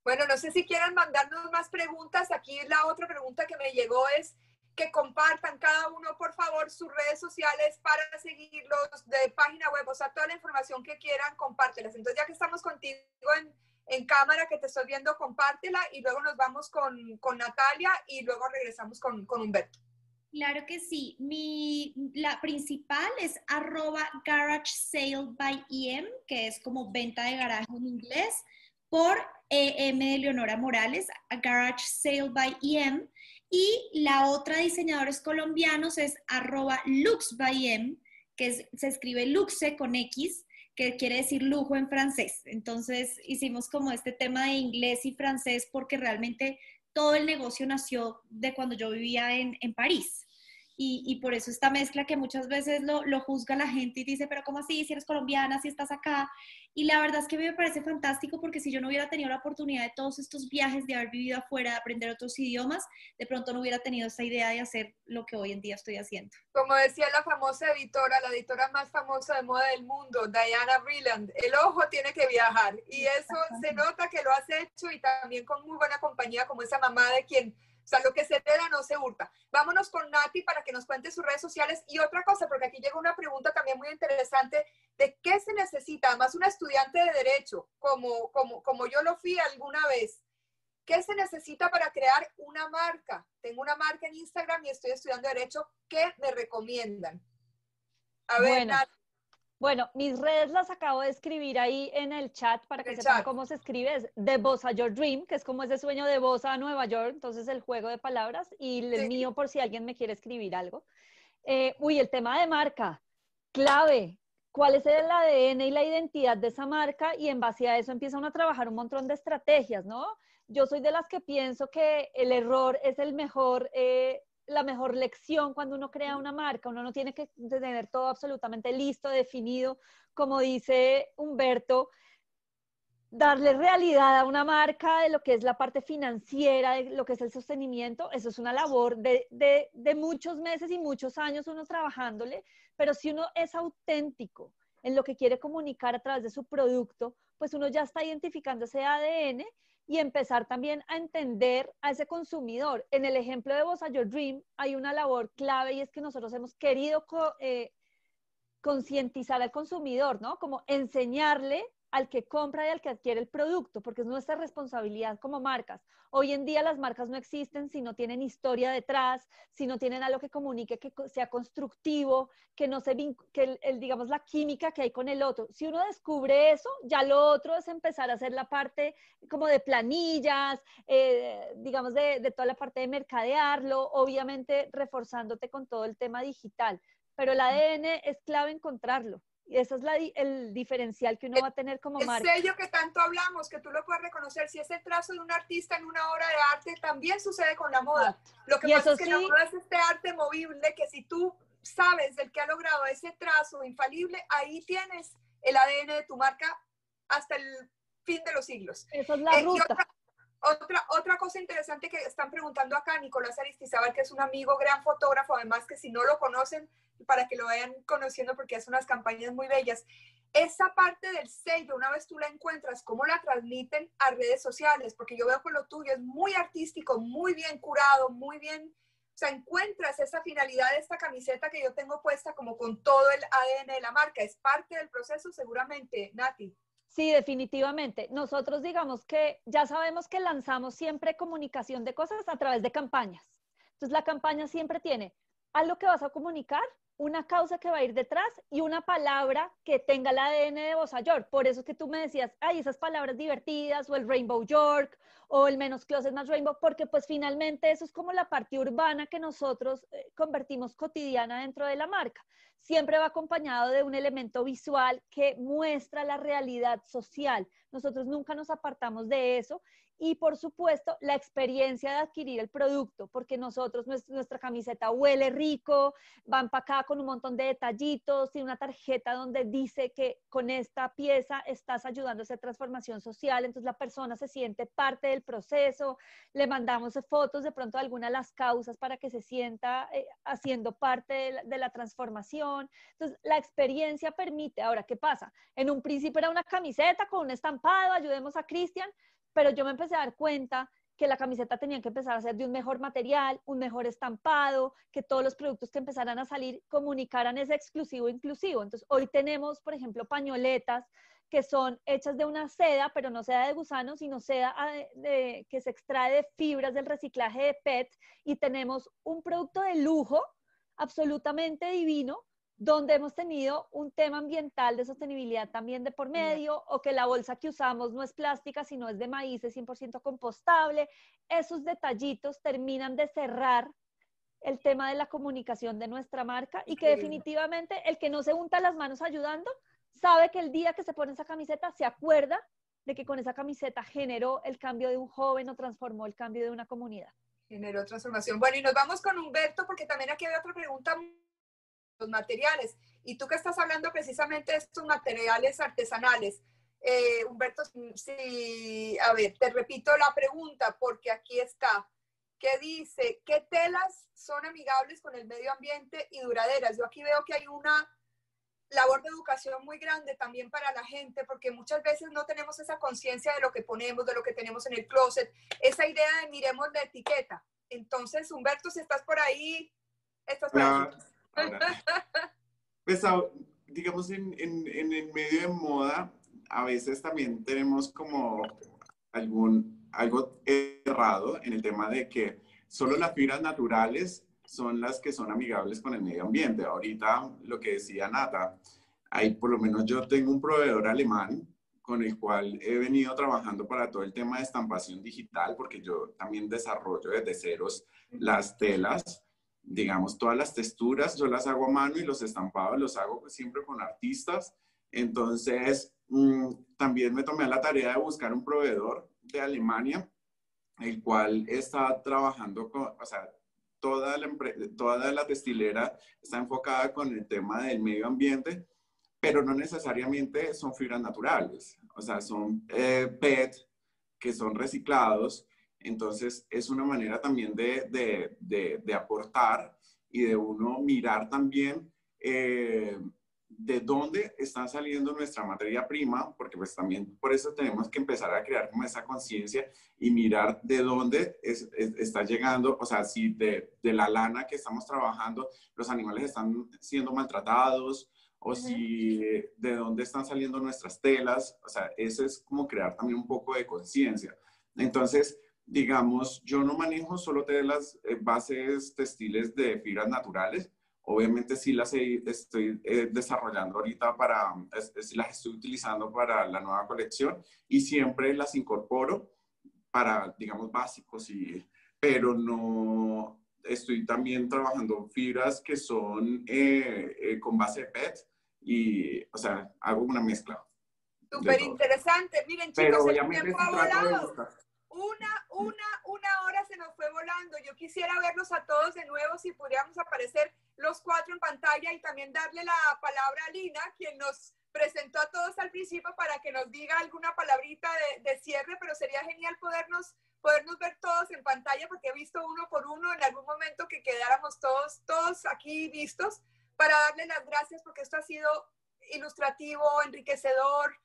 Bueno, no sé si quieran mandarnos más preguntas. Aquí la otra pregunta que me llegó es que compartan cada uno, por favor, sus redes sociales para seguirlos de página web, o sea, toda la información que quieran, compártelas. Entonces, ya que estamos contigo en, en cámara, que te estoy viendo, compártela y luego nos vamos con, con Natalia y luego regresamos con, con Humberto. Claro que sí. Mi, la principal es arroba garage sale by EM, que es como venta de garaje en inglés, por EM de Leonora Morales, garage sale by EM. Y la otra diseñadores colombianos es arroba lux by EM, que se escribe luxe con X, que quiere decir lujo en francés. Entonces hicimos como este tema de inglés y francés porque realmente todo el negocio nació de cuando yo vivía en, en París. Y, y, por eso esta mezcla que muchas veces lo, lo, juzga la gente y dice, pero ¿cómo así? Si eres colombiana, si estás acá. Y la verdad es que a mí me parece fantástico porque si yo no hubiera tenido la oportunidad de todos estos viajes, de haber vivido afuera, de aprender otros idiomas, de pronto no hubiera tenido esta idea de hacer lo que hoy en día estoy haciendo. Como decía la famosa editora, la editora más famosa de moda del mundo, Diana Brilland, el ojo tiene que viajar. Y eso se nota que lo has hecho y también con muy buena compañía como esa mamá de quien o sea, lo que se hereda no se hurta. Vámonos con Nati para que nos cuente sus redes sociales. Y otra cosa, porque aquí llega una pregunta también muy interesante de qué se necesita, además una estudiante de derecho, como, como, como yo lo fui alguna vez. ¿Qué se necesita para crear una marca? Tengo una marca en Instagram y estoy estudiando derecho. ¿Qué me recomiendan? A ver, Nati. Bueno, mis redes las acabo de escribir ahí en el chat para que sepan cómo se escribe. Es de Bosa Your Dream, que es como ese sueño de Bosa a Nueva York, entonces el juego de palabras. Y el mío por si alguien me quiere escribir algo. Eh, uy, el tema de marca, clave. ¿Cuál es el ADN y la identidad de esa marca? Y en base a eso empiezan a trabajar un montón de estrategias, ¿no? Yo soy de las que pienso que el error es el mejor eh, la mejor lección cuando uno crea una marca. Uno no tiene que tener todo absolutamente listo, definido, como dice Humberto, darle realidad a una marca de lo que es la parte financiera, de lo que es el sostenimiento, eso es una labor de, de, muchos meses y muchos años uno trabajándole, pero si uno es auténtico en lo que quiere comunicar a través de su producto, pues uno ya está identificando ese ADN y empezar también a entender a ese consumidor. En el ejemplo de Bosa Your Dream hay una labor clave y es que nosotros hemos querido eh, concientizar al consumidor, ¿no? Como enseñarle al que compra y al que adquiere el producto, porque es nuestra responsabilidad como marcas. Hoy en día las marcas no existen si no tienen historia detrás, si no tienen algo que comunique que sea constructivo, que no se que el, digamos la química que hay con el otro. Si uno descubre eso, ya lo otro es empezar a hacer la parte como de planillas, eh, digamos de, de toda la parte de mercadearlo, obviamente reforzándote con todo el tema digital. Pero el ADN es clave encontrarlo. Y ese es la, el diferencial que uno va a tener como marca. El sello que tanto hablamos, que tú lo puedes reconocer, si es el trazo de un artista en una obra de arte, también sucede con la moda. Lo que pasa es que la moda es este arte movible, que si tú sabes del que ha logrado ese trazo infalible, ahí tienes el ADN de tu marca hasta el fin de los siglos. Esa es la eh, ruta. Otra, otra, cosa interesante que están preguntando acá, Nicolás Aristizábal, que es un amigo, gran fotógrafo, además que si no lo conocen, para que lo vayan conociendo porque hace unas campañas muy bellas. Esa parte del sello, una vez tú la encuentras, ¿cómo la transmiten a redes sociales? Porque yo veo que lo tuyo es muy artístico, muy bien curado, muy bien O sea, encuentras esa finalidad de esta camiseta que yo tengo puesta como con todo el ADN de la marca. Es parte del proceso seguramente, Nati. Sí, definitivamente. Nosotros digamos que ya sabemos que lanzamos siempre comunicación de cosas a través de campañas. Entonces la campaña siempre tiene algo que vas a comunicar, una causa que va a ir detrás y una palabra que tenga el ADN de Bossa York. Por eso es que tú me decías, ay, esas palabras divertidas o el Rainbow York o el menos closet más rainbow, porque pues finalmente eso es como la parte urbana que nosotros eh, convertimos cotidiana dentro de la marca. Siempre va acompañado de un elemento visual que muestra la realidad social. Nosotros nunca nos apartamos de eso y por supuesto la experiencia de adquirir el producto, porque nosotros, nuestra camiseta huele rico, va empacada con un montón de detallitos, tiene una tarjeta donde dice que con esta pieza estás ayudando a hacer transformación social, entonces la persona se siente parte del proceso, le mandamos fotos de pronto de alguna de las causas para que se sienta eh, haciendo parte de la, de la transformación, entonces la experiencia permite, ahora, ¿qué pasa? En un principio era una camiseta con un estampado, ayudemos a Cristian, pero yo me empecé a dar cuenta que la camiseta tenía que empezar a ser de un mejor material, un mejor estampado, que todos los productos que empezaran a salir comunicaran ese exclusivo inclusivo. Entonces, hoy tenemos, por ejemplo, pañoletas que son hechas de una seda, pero no seda de gusano, sino seda ah, que se extrae de fibras del reciclaje de PET y tenemos un producto de lujo absolutamente divino donde hemos tenido un tema ambiental de sostenibilidad también de por medio, o que la bolsa que usamos no es plástica, sino es de maíz, es 100% compostable. Esos detallitos terminan de cerrar el tema de la comunicación de nuestra marca y que definitivamente el que no se unta las manos ayudando, sabe que el día que se pone esa camiseta se acuerda de que con esa camiseta generó el cambio de un joven o transformó el cambio de una comunidad. Generó transformación. Bueno, y nos vamos con Humberto porque también aquí había otra pregunta los materiales. Y tú que estás hablando precisamente de estos materiales artesanales, eh, Humberto, sí, a ver, te repito la pregunta porque aquí está, que dice, ¿qué telas son amigables con el medio ambiente y duraderas? Yo aquí veo que hay una labor de educación muy grande también para la gente, porque muchas veces no tenemos esa conciencia de lo que ponemos, de lo que tenemos en el closet, esa idea de miremos la etiqueta. Entonces, Humberto, si estás por ahí, estás por ahí. pues, digamos, en, en, en, el medio de moda, a veces también tenemos como algún, algo errado en el tema de que solo las fibras naturales son las que son amigables con el medio ambiente. Ahorita, lo que decía Nata, hay, por lo menos yo tengo un proveedor alemán con el cual he venido trabajando para todo el tema de estampación digital, porque yo también desarrollo desde ceros las telas digamos, todas las texturas yo las hago a mano y los estampados los hago siempre con artistas. Entonces, mm, también me tomé la tarea de buscar un proveedor de Alemania, el cual está trabajando con, o sea, toda la, toda la textilera está enfocada con el tema del medio ambiente, pero no necesariamente son fibras naturales, o sea, son eh, PET que son reciclados entonces, es una manera también de, de, aportar y de uno mirar también eh, de dónde está saliendo nuestra materia prima, porque pues también por eso tenemos que empezar a crear como esa conciencia y mirar de dónde está llegando, o sea, si de, de, la lana que estamos trabajando los animales están siendo maltratados o si de dónde están saliendo nuestras telas, o sea, eso es como crear también un poco de conciencia. Entonces, digamos, yo no manejo solo telas eh, bases textiles de fibras naturales. Obviamente sí las estoy eh, desarrollando ahorita para, las estoy utilizando para la nueva colección y siempre las incorporo para, digamos, básicos, y, pero no, estoy también trabajando fibras que son eh, con base de PET y, o sea, hago una mezcla. Súper interesante. Miren, chicos, el tiempo ha volado. Una, una, una hora se nos fue volando. Yo quisiera verlos a todos de nuevo si pudiéramos aparecer los cuatro en pantalla y también darle la palabra a Lina, quien nos presentó a todos al principio para que nos diga alguna palabrita de, cierre, pero sería genial podernos, podernos ver todos en pantalla porque he visto uno por uno en algún momento que quedáramos todos, todos aquí vistos para darle las gracias porque esto ha sido ilustrativo, enriquecedor,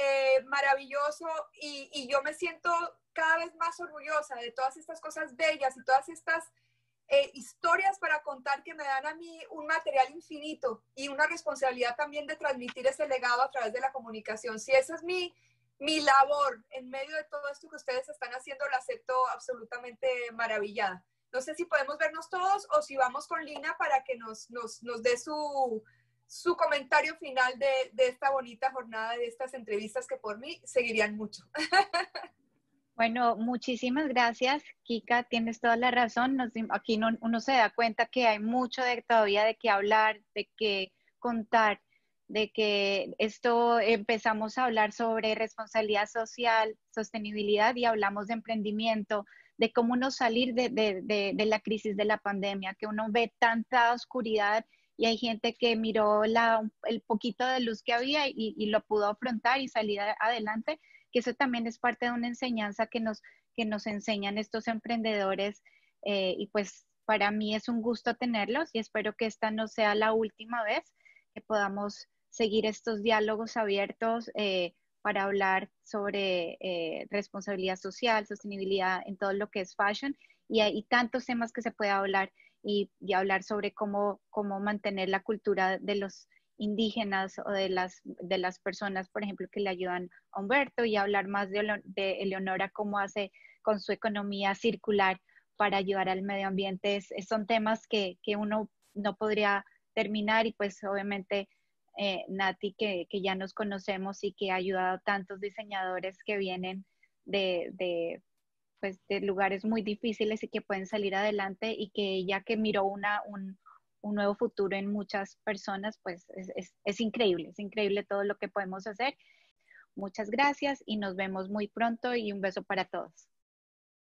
eh, maravilloso y, yo me siento cada vez más orgullosa de todas estas cosas bellas y todas estas eh, historias para contar que me dan a mí un material infinito y una responsabilidad también de transmitir ese legado a través de la comunicación. Si esa es mi, mi labor en medio de todo esto que ustedes están haciendo, la acepto absolutamente maravillada. No sé si podemos vernos todos o si vamos con Lina para que nos, nos, nos dé su, su comentario final de, esta bonita jornada, de estas entrevistas que por mí seguirían mucho. Bueno, muchísimas gracias, Kika. Tienes toda la razón. aquí no, uno se da cuenta que hay mucho todavía de qué hablar, de qué contar, de que esto empezamos a hablar sobre responsabilidad social, sostenibilidad y hablamos de emprendimiento, de cómo no salir de la crisis de la pandemia, que uno ve tanta oscuridad y hay gente que miró el poquito de luz que había y, y lo pudo afrontar y salir adelante que eso también es parte de una enseñanza que nos, que nos enseñan estos emprendedores eh, y pues para mí es un gusto tenerlos y espero que esta no sea la última vez que podamos seguir estos diálogos abiertos eh, para hablar sobre eh, responsabilidad social, sostenibilidad en todo lo que es fashion y hay tantos temas que se puede hablar y, hablar sobre cómo, cómo mantener la cultura de los indígenas o de las, de las personas, por ejemplo, que le ayudan a Humberto y hablar más de, de Eleonora, cómo hace con su economía circular para ayudar al medio ambiente. son temas que, que, uno no podría terminar y pues obviamente eh, Nati, que, que, ya nos conocemos y que ha ayudado a tantos diseñadores que vienen de, pues, de lugares muy difíciles y que pueden salir adelante y que ya que miró una, un, un nuevo futuro en muchas personas, pues es, es, increíble, es increíble todo lo que podemos hacer. Muchas gracias y nos vemos muy pronto y un beso para todos.